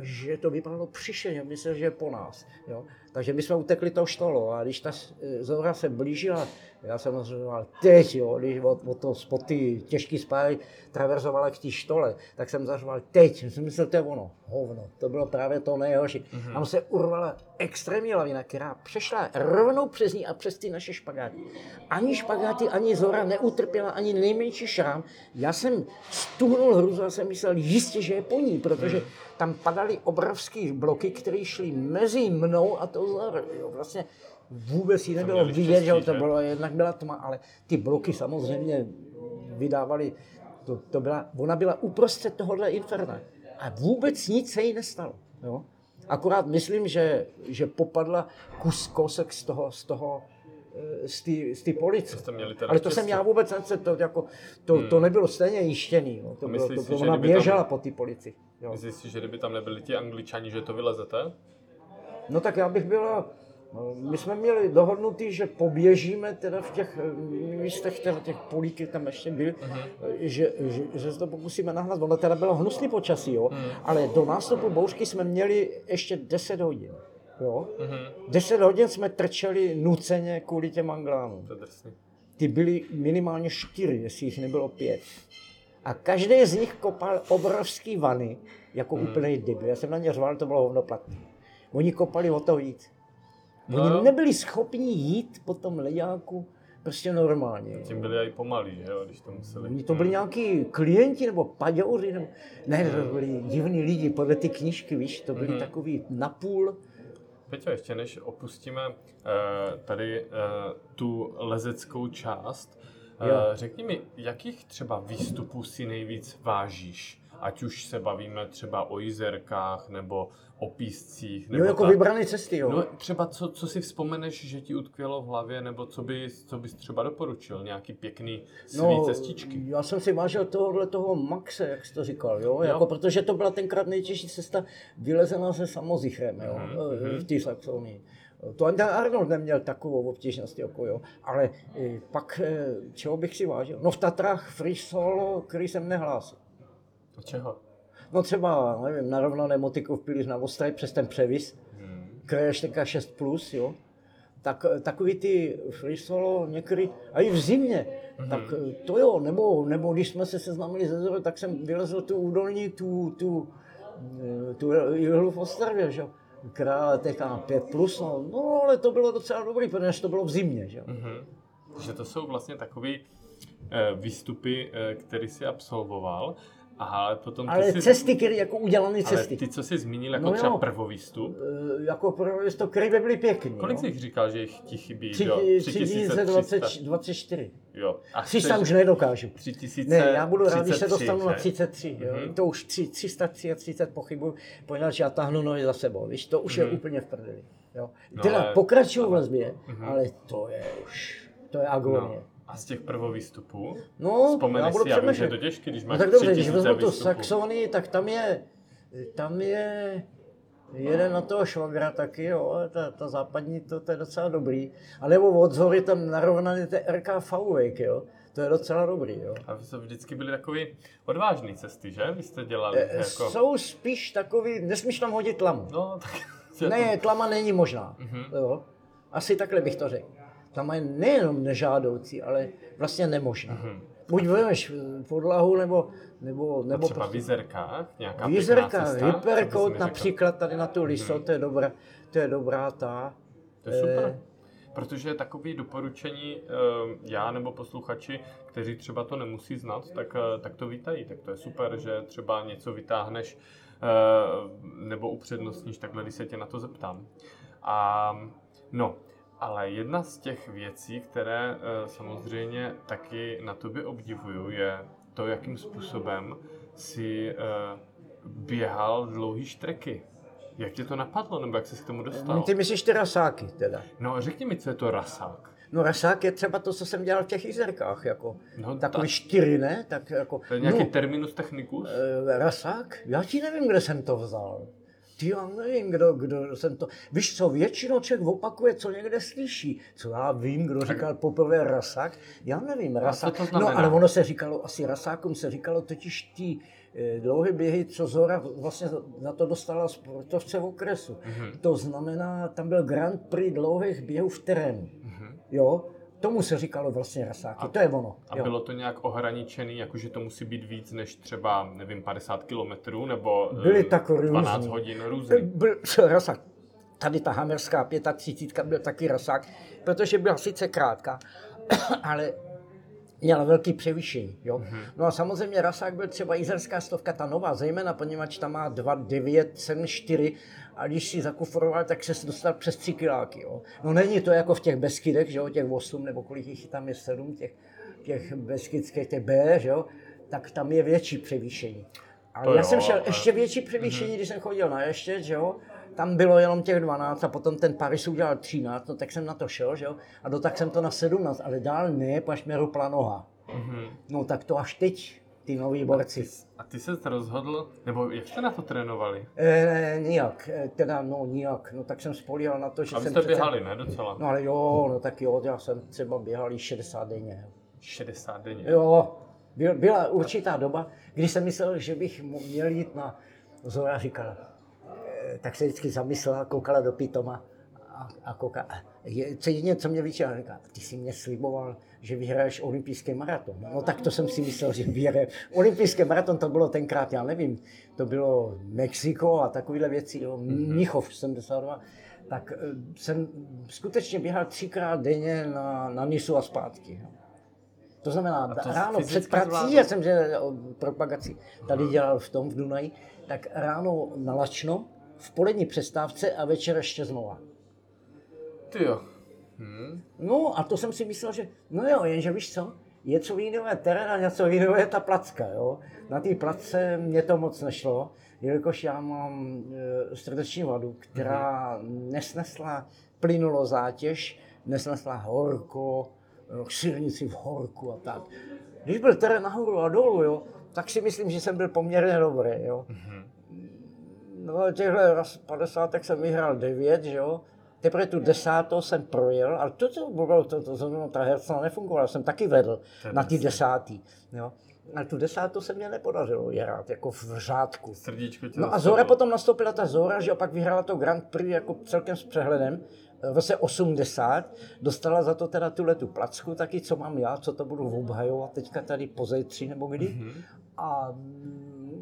že to vypadalo přišeně, myslel, že je po nás. Jo? Takže my jsme utekli tou štolou a když ta eh, zora se blížila, já jsem rozhodoval teď, jo, když od, od toho spod ty těžký spáry traverzovala k té štole, tak jsem zařoval teď, jsem myslel, to je ono, hovno, to bylo právě to nejhorší. Mm-hmm. Tam se urvala extrémní lavina, která přešla rovnou přes ní a přes ty naše špagáty. Ani špagáty, ani zora neutrpěla ani nejmenší šrám. Já jsem stuhnul hruzu a jsem myslel jistě, že je po ní, protože tam padaly obrovské bloky, které šly mezi mnou a tou zorou. Vlastně vůbec jí nebylo vidět, že to bylo, jednak byla tma, ale ty bloky samozřejmě vydávaly, to, to byla, ona byla uprostřed tohohle inferna a vůbec nic se jí nestalo. Jo? Akorát myslím, že, že popadla kus kousek z toho, z toho, eh, z té z té police. To měli teda Ale to jsem já vůbec nechce, to, jako, to, to nebylo stejně jištěný. Jo. To bylo, to si, ona kdyby tam- běžela po té polici. Jo. Myslíš si, že kdyby tam nebyli ti angličani, že to vylezete? No tak já bych byla, no, my jsme měli dohodnutý, že poběžíme teda v těch eh, místech, teda těch políky tam ještě byly, uh-huh. že, že, že se to pokusíme nahnat. Ono teda bylo hnusný počasí, jo, uh-huh. ale do nástupu bouřky jsme měli ještě 10 hodin. Jo? Mhm. 10 hodin jsme trčeli nuceně kvůli těm anglánům. Ty byly minimálně čtyři, jestli jich nebylo pět. A každý z nich kopal obrovský vany, jako úplný debil. Já jsem na ně řval, to bylo hovnoplatný. Oni kopali o to jít. Oni No. nebyli schopni jít po tom leďáku prostě normálně. Tím byli i pomalí, že jo, když to museli. Oni to byli nějaký klienti nebo paďouři, nebo... ne, to byli divní lidi, podle ty knížky, víš, to byli Mhm. takový napůl, Peťo, ještě než opustíme uh, tady uh, tu lezeckou část, uh, Jo. řekni mi, jakých třeba výstupů si nejvíc vážíš? Ať už se bavíme třeba o jizerkách nebo o píscích. Nebo jo, jako tak. vybrané cesty, jo. No, třeba co, co si vzpomeneš, že ti utkvělo v hlavě, nebo co, by, co bys třeba doporučil? Nějaký pěkný svý cestičky? Já jsem si vážil tohohle toho Maxe, jak jsi to říkal, jo? Jako, protože to byla tenkrát nejtěžší cesta vylezená se samozichrem, jo? Mhm, v té Saxonii. To ani Arnold neměl takovou obtížnost, jako jo. Ale eh, pak, eh, čeho bych si vážil? No v Tatrách free solo, který jsem nehlásil. Čeho? No třeba, nevím, narovnané motiku v pilíř na ostré přes ten převis, Hmm. krešteka 6+, plus, jo. Tak, takový ty free solo některý, a i v zimě, Mhm. tak to jo, nebo, nebo když jsme se seznámili se Zorou, tak jsem vylezl tu údolní, tu, tu, tu jihlu v Ostravě, že jo. která teďka 5 plus, no, no, ale to bylo docela dobrý, protože to bylo v zimě, že jo. Mhm. Že to jsou vlastně takové eh, výstupy, eh, které jsi absolvoval, a potom ty Ale jsi, cesty, které jako udělané ale cesty. ty, co jsi zmínil jako No jo. třeba prvovýstup, Eh, Jako pro to, které by byly pěkný. kolik jo. jsi jich říkal, že jich ti chybí? Tři- jo? 3024. 3300. Jo. A 300 chceš už nedokážu. 3000, Ne, já budu rád, když se 33, dostanu na že? 33. Jo. Mhm. To už tři- 333 pochybuju, poněvadž já tahnu nohy za sebou, víš, to už je Mhm. úplně v prdeli. Jo. No Teda ale- pokračuju v lesbě, Mhm. ale to je už, to je agonie. No. A z těch prvovýstupů? No, já budu si, já vím, že je to těžké, když No máš tak dobře, když 3000 vezmu tu. Saxonii, tak tam je, tam je jeden na toho švagra taky, jo, ta, ta západní, to, to je docela dobrý. A nebo od zhory tam narovnaný ten RKV Wake, jo, to je docela dobrý, jo. A vy jste vždycky byli takový odvážný cesty, že? Vy jste dělali E, jako... Jsou spíš takový, nesmíš tam hodit tlamu. No, tak... Ne, tlama není možná. Mhm. Jo. Asi takhle bych to řekl. Tlama je nejenom nežádoucí, ale vlastně nemožná. Mhm. Buď vemeš podlahu, nebo, nebo, A nebo třeba v Jizerkách, nějaká hypercoat řekl? například tady na tu liso, to je dobrá, to je dobrá ta. To je super. Eh, Protože takové doporučení eh, já nebo posluchači, kteří třeba to nemusí znát, tak, eh, tak to vítají. Tak to je super, že třeba něco vytáhneš eh, nebo upřednostníš takhle, když se tě na to zeptám. A no, ale jedna z těch věcí, které eh, samozřejmě taky na tobě obdivuju, je to, jakým způsobem si eh, běhal dlouhý štreky. Jak tě to napadlo, nebo jak jsi k tomu dostal? Ty myslíš ty rasáky teda. No řekni mi, co je to rasák. No rasák je třeba to, co jsem dělal v těch jízerkách, jako No, takový ta- čtyři, ne? Tak jako, To je nějaký no, terminus technicus? eh, rasák? Já ti nevím, kde jsem to vzal. Ty já nevím, kdo, kdo jsem to... Víš co, většinou člověk opakuje, co někde slyší. Co já vím, kdo říkal poprvé rasák, já nevím, rasák. to no znamená? ale ono se říkalo, asi rasákům se říkalo totiž ty eh, dlouhé běhy, co Zora vlastně na to dostala sportovce v okresu. Mhm. To znamená, tam byl Grand Prix dlouhých běhů v terénu. Jo, tomu se říkalo vlastně rasáky, A- to je ono. A jo. bylo to nějak ohraničený, jakože to musí být víc než třeba, nevím, 50 kilometrů, nebo eh, Byly tak 12 různý. hodin Byl, různý. byl co, rasák. Tady ta hamerská 35 byl taky rasák, protože byla sice krátká, ale měla velký převýšení. Jo? No a samozřejmě rasák byl třeba izerská stovka, ta nová, zejména poněvadž tam má 2, 9, 7, 4 a když si zakuforoval, tak se dostal přes 3 kiláky. Jo? No není to jako v těch Beskydech, že jo, těch 8 nebo kolik jich tam je 7, těch, těch Beskydských, těch B, že jo, tak tam je větší převýšení. Ale To já jo, jsem šel ale- ještě větší převýšení, když jsem chodil na ještě, že jo, tam bylo jenom těch 12 a potom ten Paris udělal 13, no tak jsem na to šel, že jo, a dotak jsem to na 17, ale dál ne, paž mě rupla noha. Mhm. No tak to až teď, ty noví borci. A ty se rozhodl, nebo jak jste na to trénovali? E, nijak, e, teda no nijak, no tak jsem spolíhal na to, že A jsem jste přece- běhali, ne docela? No ale jo, no tak jo, já jsem třeba běhal i 60 denně. 60 denně. Jo, byl, byla určitá doba, kdy jsem myslel, že bych měl jít na Zora říkala, eh, tak se vždycky zamyslela, koukala do pitoma a, a kouká, a je, co jedině, co mě vyčela, říká, ty jsi mě sliboval, že vyhraješ olympijský maraton. No tak to jsem si myslel, že vyhraje. Olympijský maraton to bylo tenkrát, já nevím, to bylo Mexiko a takovéhle věci, jo, Mnichov 72. Tak eh, jsem skutečně běhal třikrát denně na, na Nisu a zpátky. Jo. To znamená, A to ráno před prací, zvládl? já jsem že o propagaci tady dělal v tom, v Dunaji, tak ráno na lačno, v polední přestávce a večer ještě znova. Ty jo. Hm. No a to jsem si myslel, že no jo, jenže víš co, něco jiného je terén a něco jiného je ta placka, jo. Na té placce mě to moc nešlo, jelikož já mám e, srdeční vadu, která nesnesla plynulo zátěž, nesnesla horko, e, silnici v horku a tak. Když byl terén nahoru a dolů, jo, tak si myslím, že jsem byl poměrně dobrý, jo. No těchhle raz 50 jsem vyhrál 9, že jo. Teprve tu desátou jsem projel, ale to, to bylo, to, to, to, ta hercla nefungovala, jsem taky vedl To na ty desátý, jo. Ale tu desátou se mě nepodařilo hrát, jako v řádku. Srdíčko tě No a. Zora potom nastoupila ta Zora, že jo, pak vyhrála to Grand Prix jako celkem s přehledem. V roce 80 dostala za to teda tuhle tu placku taky, co mám já, co to budu obhajovat teďka tady po zejtří nebo kdy. Mhm. A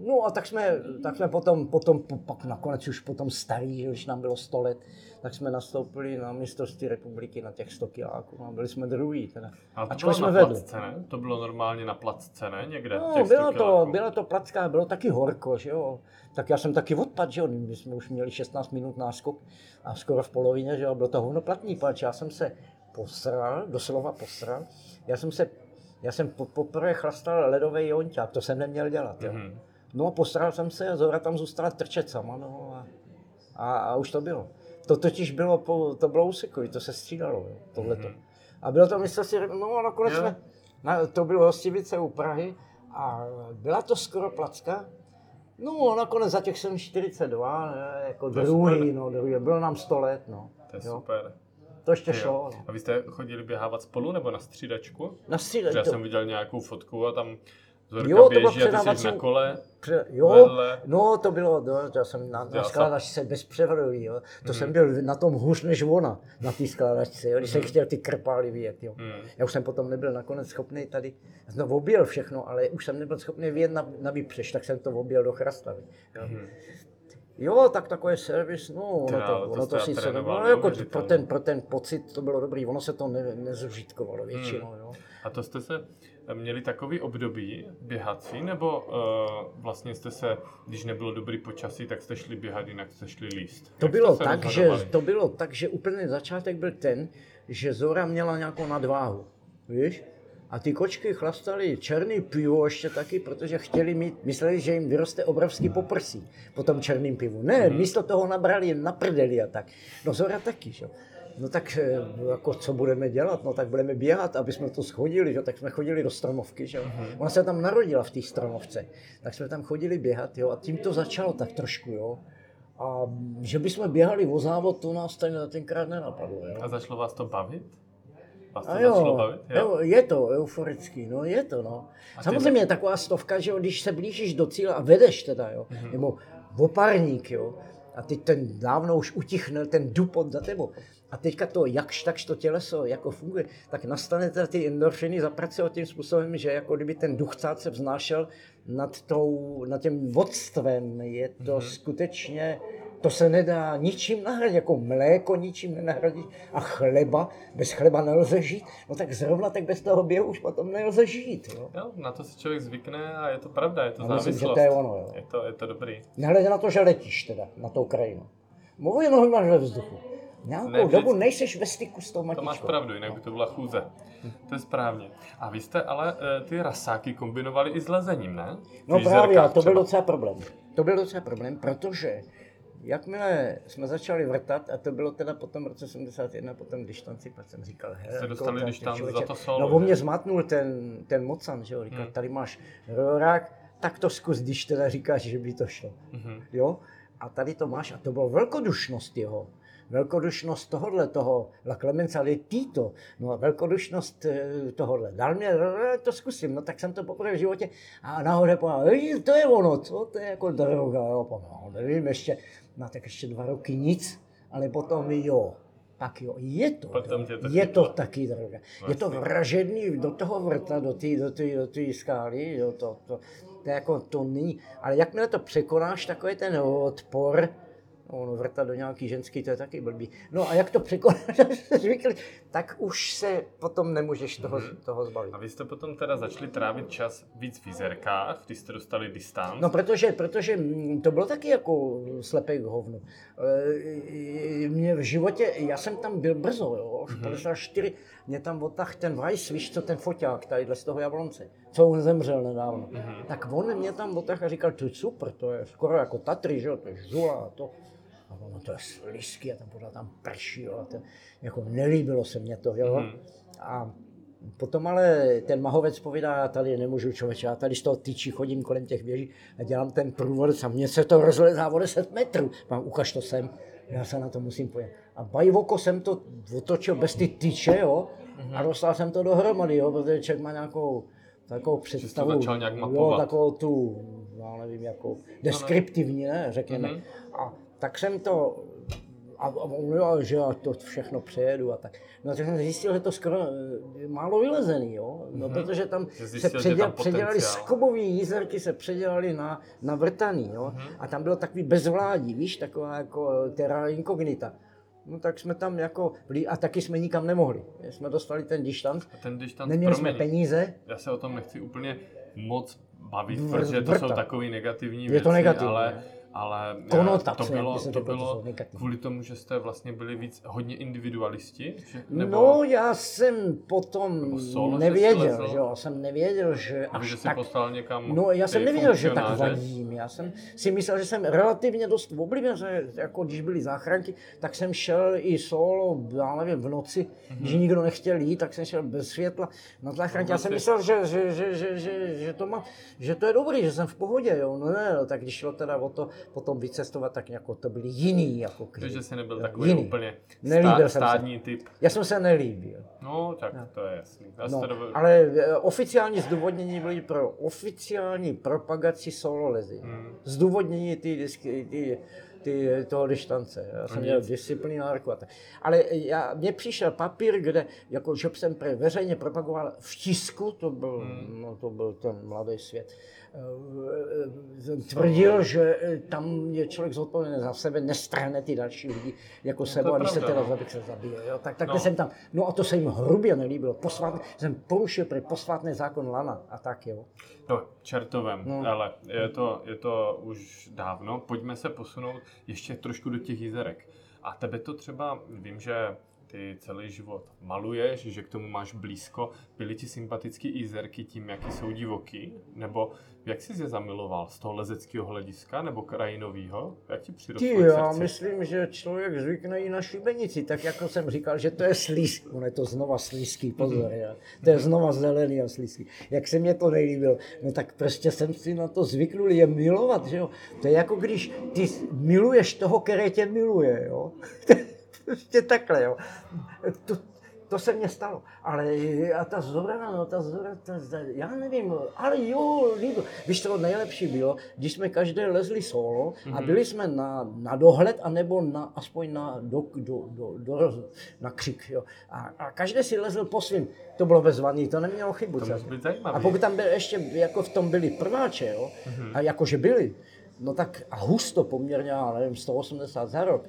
no a tak jsme, tak jsme potom, potom, po- pak nakonec už potom starý, že už nám bylo 100 let, tak jsme nastoupili na mistrovství republiky na těch 100 kiláků a byli jsme druhý teda. Ale to bylo jsme na vedli. placce, ne? To bylo normálně na placce, ne? Někde? No, 100 to, byla to placka, bylo taky horko, že jo. Tak já jsem taky odpad, že jo, my jsme už měli 16 minut náskok a skoro v polovině, že jo, bylo to hovnoplatný, pač já jsem se posral, doslova posral, já jsem se, já jsem po, poprvé chlastal ledový jonťák, to jsem neměl dělat, jo. Mhm. No a posral jsem se a Zora tam zůstala trčet sama, no a, a, a už to bylo. To totiž bylo, po, to bylo úsekový, to se střídalo, jo, tohleto. Mhm. A bylo to mistrovství, no a nakonec Jo. jsme, na, to bylo Hostivice u Prahy a byla to skoro placka No, nakonec za těch jsem 42, ne, jako To druhý, super. no, druhý, bylo nám 100 let, no. To je Jo. super. To ještě šlo, no. A vy jste chodili běhávat spolu nebo na střídačku? Na Protože Já jsem viděl nějakou fotku a tam Zorka Jo, to bylo předávací- na kole. pře, jo, vedle. no to bylo, no, já jsem na, na skládačce bez převodový, jo. To Mhm. jsem byl na tom hůř než ona, na té skládačce, jo, když jsem Mhm. chtěl ty krpály vyjet, jo. Hmm. Já už jsem potom nebyl nakonec schopný tady, to objel všechno, ale už jsem nebyl schopný vyjet na, na výpřeš, tak jsem to objel do Chrastavy. Jo. Hmm. Jo, tak takový servis, no, ono to, to ono to jste sice nebylo, jako neuvěřitelně. pro ten, pro ten pocit to bylo dobrý, ono se to ne, nezužitkovalo většinou, Hmm. jo. A to jste se měli takový období běhací, nebo uh, vlastně jste se, když nebylo dobrý počasí, tak jste šli běhat, jinak jste šli líst? To Jak bylo, tak, že, to bylo tak, že úplný začátek byl ten, že Zora měla nějakou nadváhu, víš? A ty kočky chlastali černý pivo ještě taky, protože chtěli mít, mysleli, že jim vyroste obrovský poprsí po tom černém pivu. Ne, Mhm. místo toho nabrali na prdeli a tak. No Zora taky, že? Jo. No tak eh, jako co budeme dělat? No tak budeme běhat, aby jsme to schodili, že? tak jsme chodili do stromovky, že? jo. Ona se tam narodila v té stromovce, tak jsme tam chodili běhat, jo, a tím to začalo tak trošku, jo. A že bychom běhali o závod, to nás tady tenkrát nenapadlo, jo. A začalo vás to bavit? Vás to A začalo jo, bavit? jo, je to euforický, no je to, no. A Samozřejmě taková stovka, že jo, když se blížíš do cíle a vedeš teda, jo, Mhm. nebo opárník, jo, a teď ten dávno už utichne, ten dupot za tebou. A teďka to jakž takž to těleso jako funguje, tak nastane teda ty endorfiny zapracují tím způsobem, že jako kdyby ten duchcát se vznášel nad, tou, nad tím vodstvem. Je to Mhm. skutečně, to se nedá ničím nahradit, jako mléko ničím nenahradit a chleba, bez chleba nelze žít, no tak zrovna tak bez toho běhu už potom nelze žít. Jo. Jo, na to si člověk zvykne a je to pravda, je to Já myslím, že závislost. to je ono, jo. Je to, je to dobrý. Nehledě na to, že letíš teda na tou krajinu. Mluví nohy máš ve vzduchu. Nějakou Ne dobu nejseš ve styku s tou To matičkou. máš pravdu, jinak by to byla chůze. To je správně. A vy jste ale eh, ty rasáky kombinovali i s lezením, ne? No Když právě, a to byl třeba. docela problém. To byl docela problém, protože jakmile jsme začali vrtat, a to bylo teda potom v roce 71, potom distanci, pak jsem říkal, hele, Jste dostali distanc člověče, za to solo, No, on mě zmatnul ten, ten mocan, že jo, říkal, Hmm. tady máš rorák, tak to zkus, když teda říkáš, že by to šlo. Mhm. Jo? A tady to máš, a to bylo velkodušnost jeho. Velkodušnost tohohle toho, La Clemenza de Tito, no a velkodušnost eh, tohohle. Dal mě, eh, to zkusím, no tak jsem to poprvé v životě a nahoře povedal, "Ej, to je ono, co, to je jako droga, jo, no, nevím, ještě, no tak ještě dva roky nic, ale potom jo, tak jo, je to, Potom tě to je to taky droga. Je to Vlastně. vražedný do toho vrta, do té do tý, do tý skály, jo, to, to, to, je jako, to není, ale jakmile to překonáš, takový ten odpor, no, no vrtat do nějaký ženský, to je taky blbý. No a jak to překonáš, tak už se potom nemůžeš toho, Mhm. toho zbavit. A vy jste potom teda začali trávit čas víc v jizerkách, když jste dostali distanc. No protože, protože mm, to bylo taky jako slepé k hovnu. E, Mě v životě, já jsem tam byl brzo, jo, Mhm. v 54, mě tam odtah ten Weiss, víš co, ten foťák tadyhle z toho Jablonce, co on zemřel nedávno. Mhm. Tak on mě tam odtah a říkal, to je super, to je skoro jako Tatry, že jo, to je žula a to. A ono to je slizky a tam pořád tam prší, jo, a to, jako nelíbilo se mně to, jo. Mhm. A potom ale ten mahovec povídá, já tady nemůžu člověče, já tady z toho tyčí chodím kolem těch věží a dělám ten průvod a mně se to rozlezá o 10 metrů. Mám, ukaž to sem, já se na to musím podívat. A bajvoko jsem to otočil bez ty tyče, jo, a dostal jsem to dohromady, jo, protože člověk má nějakou takovou představu, začal nějak jo, takovou tu, já nevím, jakou, deskriptivní, ne, řekněme. Mhm. Tak jsem to, a, a on, jo, že já to všechno přejedu a tak. No tak jsem zjistil, že to skoro eh, málo vylezený, jo, no, Mhm. protože tam se zjistil, že předěl, tam předělali skobový jízerky, se předělali na, na vrtaný, jo, Mhm. a tam bylo takový bezvládí, víš, taková jako terra incognita. No tak jsme tam jako, a taky jsme nikam nemohli. Jsme dostali ten distanc, A ten neměli jsme promiň, peníze, já se o tom nechci úplně moc bavit, protože to jsou takový negativní Je věci, to negativní, ale ne? Ale Konotace, to bylo, to to bylo negativní. kvůli tomu, že jste vlastně byli víc hodně individualisti? Že, No, já jsem potom Nebo nevěděl, že jo, jsem nevěděl, že Nebo až že tak... poslal někam No, já jsem nevěděl, že tak vadím. Já jsem si myslel, že jsem relativně dost oblíben, že jako když byly záchranky, tak jsem šel i solo, já nevím, v noci, Mhm. když nikdo nechtěl jít, tak jsem šel bez světla na záchranky. Já jsem myslel, že, že, že, že, že, že, to má, že to je dobrý, že jsem v pohodě, jo. No ne, no, tak když šlo teda o to potom vycestovat, tak jako to byli jiní, jako Takže jsi nebyl Jo, takový jiný. úplně stá, jsem se. stádní typ. Já jsem se nelíbil. No, tak to je jasný. No, to dovedu- ale e, oficiální zdůvodnění byly pro oficiální propagaci solo lezy. Hmm. Zdůvodnění ty, disky, ty, ty, toho dištance. Já jsem No měl disciplinárku a tak. Ale já, mně přišel papír, kde jako, že jsem pre veřejně propagoval v tisku, to byl, Hmm. no, to byl ten mladý svět, e, e, tvrdil, že e, tam je člověk zodpovědný za sebe, nestrhne ty další lidi jako sebou, je a když se teda no. zabije, se zabije. Jo? Tak, tak No. no. jsem tam, no a to se jim hrubě nelíbilo. Posvátný, jsem porušil pro posvátný zákon Lana a tak jo. No, čertovem, No. ale je to, je to už dávno. Pojďme se posunout ještě trošku do těch jízerek. A tebe to třeba, vím, že ty celý život maluješ, že k tomu máš blízko. Byly ti sympatický jízerky tím, jaký jsou divoký? Nebo jak jsi je zamiloval? Z toho lezeckého hlediska nebo krajinového? Jak ti přirostlo Ty, já myslím, že člověk zvykne i na šibenici, tak jako jsem říkal, že to je slízký, ono je to znova slízký, pozor, já. to je znova zelený a slízký. Jak se mě to nelíbilo, no tak prostě jsem si na to zvyknul je milovat, že jo. To je jako když ty miluješ toho, který tě miluje, jo. prostě takhle, jo. To, to se mně stalo. Ale a ta Zora, no ta Zora, ta, ta, já nevím, ale jo, líbil. Víš, to nejlepší bylo, když jsme každé lezli solo a byli jsme na, na dohled, anebo na, aspoň na, do, do, do, do, na křik. Jo. A, a každý si lezl po svým. To bylo bezvadný, to nemělo chybu. To. A pokud tam byl ještě, jako v tom byli prváče, jo, a jakože byli, no tak a husto poměrně, já nevím, 180 za rok,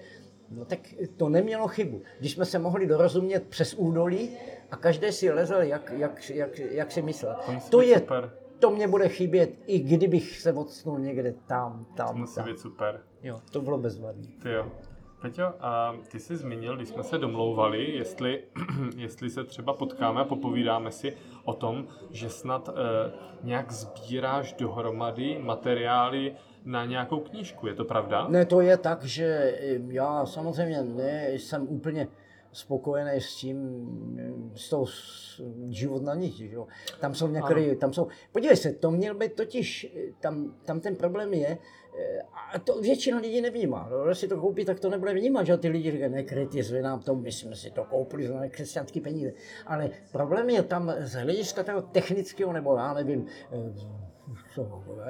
no tak to nemělo chybu. Když jsme se mohli dorozumět přes údolí a každý si lezl, jak, jak, jak, jak si myslel. To To je, super. to mě bude chybět, i kdybych se odstnul někde tam, To tam, musí tam. být super. Jo, to bylo bezvadný. Ty jo. Peťo, a ty jsi zmínil, když jsme se domlouvali, jestli, jestli se třeba potkáme a popovídáme si o tom, že snad eh, nějak sbíráš dohromady materiály na nějakou knížku. Je to pravda? Ne, to je tak, že eh, já samozřejmě nejsem úplně spokojený s tím, eh, s tou život na niti, že jo. Tam jsou některé, tam jsou, podívej se, to měl být totiž, eh, tam, tam ten problém je, a to většina lidí nevnímá. No, když si to koupí, tak to nebude vnímat, že ty lidi říkají, nekritizuj nám to, my jsme si to koupili za křesťanský peníze. Ale problém je tam z hlediska toho technického, nebo já nevím,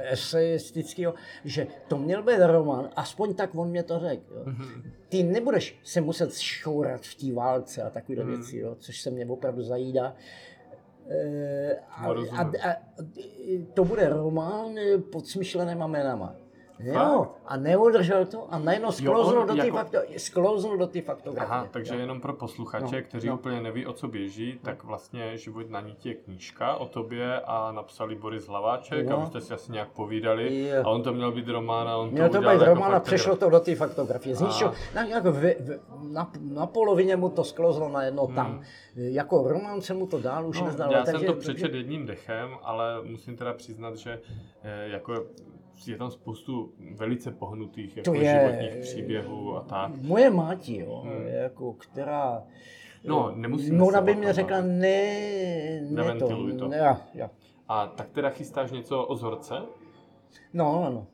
esejistického, že to měl být román, aspoň tak on mě to řekl. Jo. Ty nebudeš se muset šourat v té válce a takové Mhm. věci, jo, což se mě opravdu zajídá. E, a, No, rozumím. a, a, to bude román eh, pod smyšlenýma jménama. Jo, a neudržel to a najednou sklouznul on do té jako- fakto, sklouznul do faktografie. Aha, takže jenom pro posluchače, No, kteří no. úplně neví, o co běží, tak vlastně Život na niti je knížka o tobě a napsali Boris Hlaváček a No. vy jste si asi nějak povídali Jo. a on to měl být román a on Měl to udělal být jako román a fakt přešlo to do té faktografie. Z A. ničeho, na, jako v, v, na, na polovině mu to sklouzlo najednou tam. Jako román se mu to dál už Hmm. No, nezdalo. já jsem takže- to přečet jedním dechem, ale musím teda přiznat, že eh, jako je tam spoustu velice pohnutých jako To je- životních příběhů a tak. Moje máti, jo, Hmm. jako, která... No, nemusíme Ona se by mě řekla, ne, ne to. To. Ne, já, já. A tak teda chystáš něco o Zorce? No, no.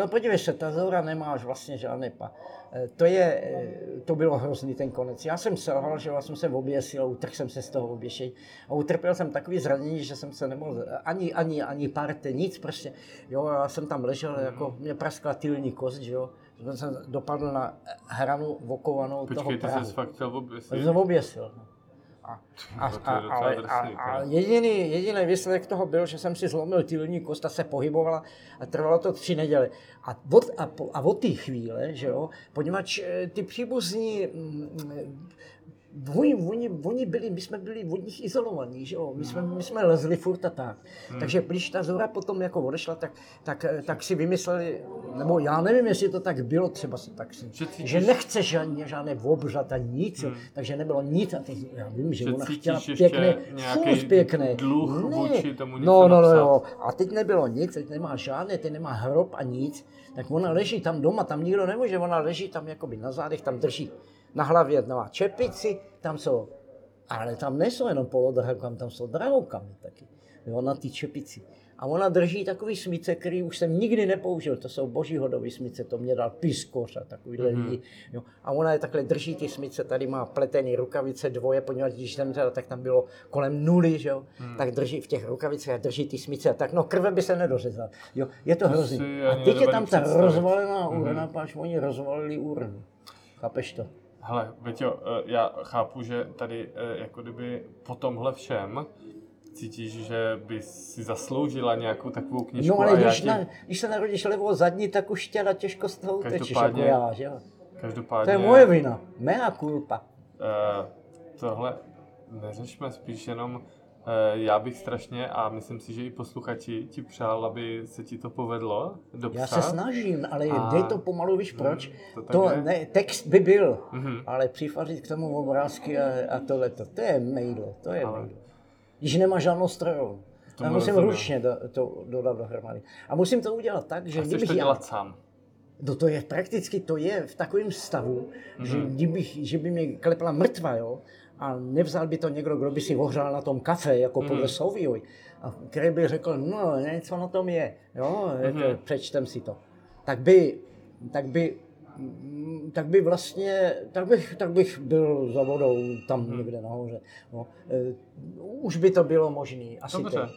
No podívej se, ta Zora nemáš vlastně žádný pa. Eh, To je, eh, to bylo hrozný ten konec. Já jsem selhal, že já jsem se oběsil, utrhl jsem se z toho oběšení a utrpěl jsem takový zranění, že jsem se nemohl, ani, ani, ani parte, nic prostě. Jo, já jsem tam ležel, jako mě praskla tylní kost, že jo. Jsem dopadl na hranu vokovanou toho Počkej, ty jsi fakt chtěl oběsit? Jsem oběsil. A, a, a, ale, a, a teda. jediný, jediný výsledek toho byl, že jsem si zlomil tylní kost a se pohybovala a trvalo to tři neděle. A od, a, po- a od té chvíle, že jo, poněvadž eh, ty příbuzní mm, Oni, oni, oni byli, my jsme byli od nich izolovaní, že jo? My jsme, my jsme lezli furt a tak. Hmm. Takže když ta Zora potom jako odešla, tak, tak, tak si vymysleli, nebo já nevím, jestli to tak bylo, třeba si tak si, Že nechce žádné, žádné obřad a nic, Hmm. takže nebylo nic a teď, já vím, že, Že ona chtěla pěkné, furt pěkné. dluh vůči tomu no, no, no, jo. A teď nebylo nic, teď nemá žádné, teď nemá hrob a nic, tak ona leží tam doma, tam nikdo nemůže, ona leží tam jakoby na zádech, tam drží na hlavě má čepici, tam jsou, ale tam nejsou jenom polodrahokamy, tam jsou drahokamy taky, jo, na ty čepici. A ona drží takový smice, který už jsem nikdy nepoužil, to jsou božíhodový smice, to mě dal piskoř a takovýhle Mhm. mm-hmm. lidi. Jo. A ona je takhle drží ty smice, tady má pletený rukavice dvoje, poněvadž když zemřela, tak tam bylo kolem nuly, že jo? Hmm. tak drží v těch rukavicích a drží ty smice a tak, no krve by se nedořezala. Jo, je to To hrozný. A teď je tam ta představit. rozvalená Mhm. urna, páč oni rozvalili urnu. Chápeš to? Hele, Veťo, eh, já chápu, že tady eh, jako kdyby po tomhle všem cítíš, že by si zasloužila nějakou takovou knižku No ale když, ti, na, když se narodíš levo zadní, tak už těla těžko z toho utečeš, jako Každopádně- já, že jo? To každopádně... je moje vina, mea culpa. Eh, tohle neřešme spíš jenom, já bych strašně a myslím si, že i posluchači ti přál, aby se ti to povedlo dopsat. Já se snažím, ale A- dej to pomalu, víš proč? Hmm, to To, je. ne, text by byl, Mhm. ale přifařit k tomu obrázky a, a tohleto, to je mejdlo, to je Ale- mejdlo. Když nemá žádnou strojovnu. Já musím rozumím. ručně do, to dodat dohromady. A musím to udělat tak, že A chceš to já... dělat sám. No to je prakticky, to je v takovém stavu, mm-hmm. že, Mhm. kdybych, že by mě klepla mrtva, jo, a nevzal by to někdo, kdo by si ohřál na tom kafe, jako podle Sovioj, a který by řekl, no, něco na tom je, jo, Mhm. mm-hmm. přečtem si to. Tak by, tak by, mm, tak by vlastně, tak bych, tak bych byl za vodou tam Mhm. někde nahoře. No. E, už by to bylo možné. Asi Dobře. teď.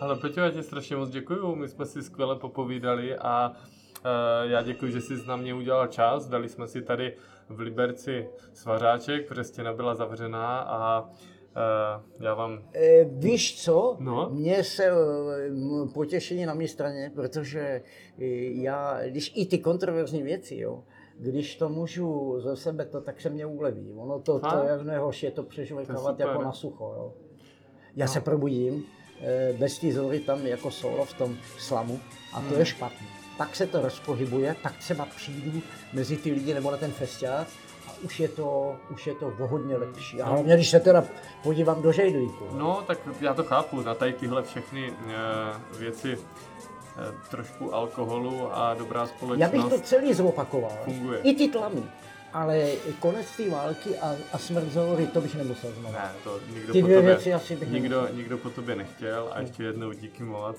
Ale Peťo, já ti strašně moc děkuju, my jsme si skvěle popovídali a já děkuji, že jsi na mě udělal čas. Dali jsme si tady v Liberci svařáček, protože stěna byla zavřená a uh, já vám... E, víš co? No. Mně se potěšení na mé straně, protože já, když i ty kontroverzní věci, jo, když to můžu ze sebe, to, tak se mě uleví. Ono to, to jak nejhorší je to přežvejkávat jako na sucho. Jo. Já No. se probudím bez té zory tam jako solo v tom slamu a to Hmm. je špatné. Pak se to rozpohybuje, pak třeba přijdu mezi ty lidi nebo na ten festiák a už je to, už je to o hodně lepší. A hlavně, když se teda podívám do žejdlíku. No, tak já to chápu, na tady tyhle všechny uh, věci, uh, trošku alkoholu a dobrá společnost. Já bych to celý zopakoval. Funguje. I ty tlamy. Ale konec té války a, a smrt Zory, to bych nemusel znovu. Ne, to nikdo Ty po tobě, věci asi bych nikdo, nikdo po tobě nechtěl a ještě jednou díky moc.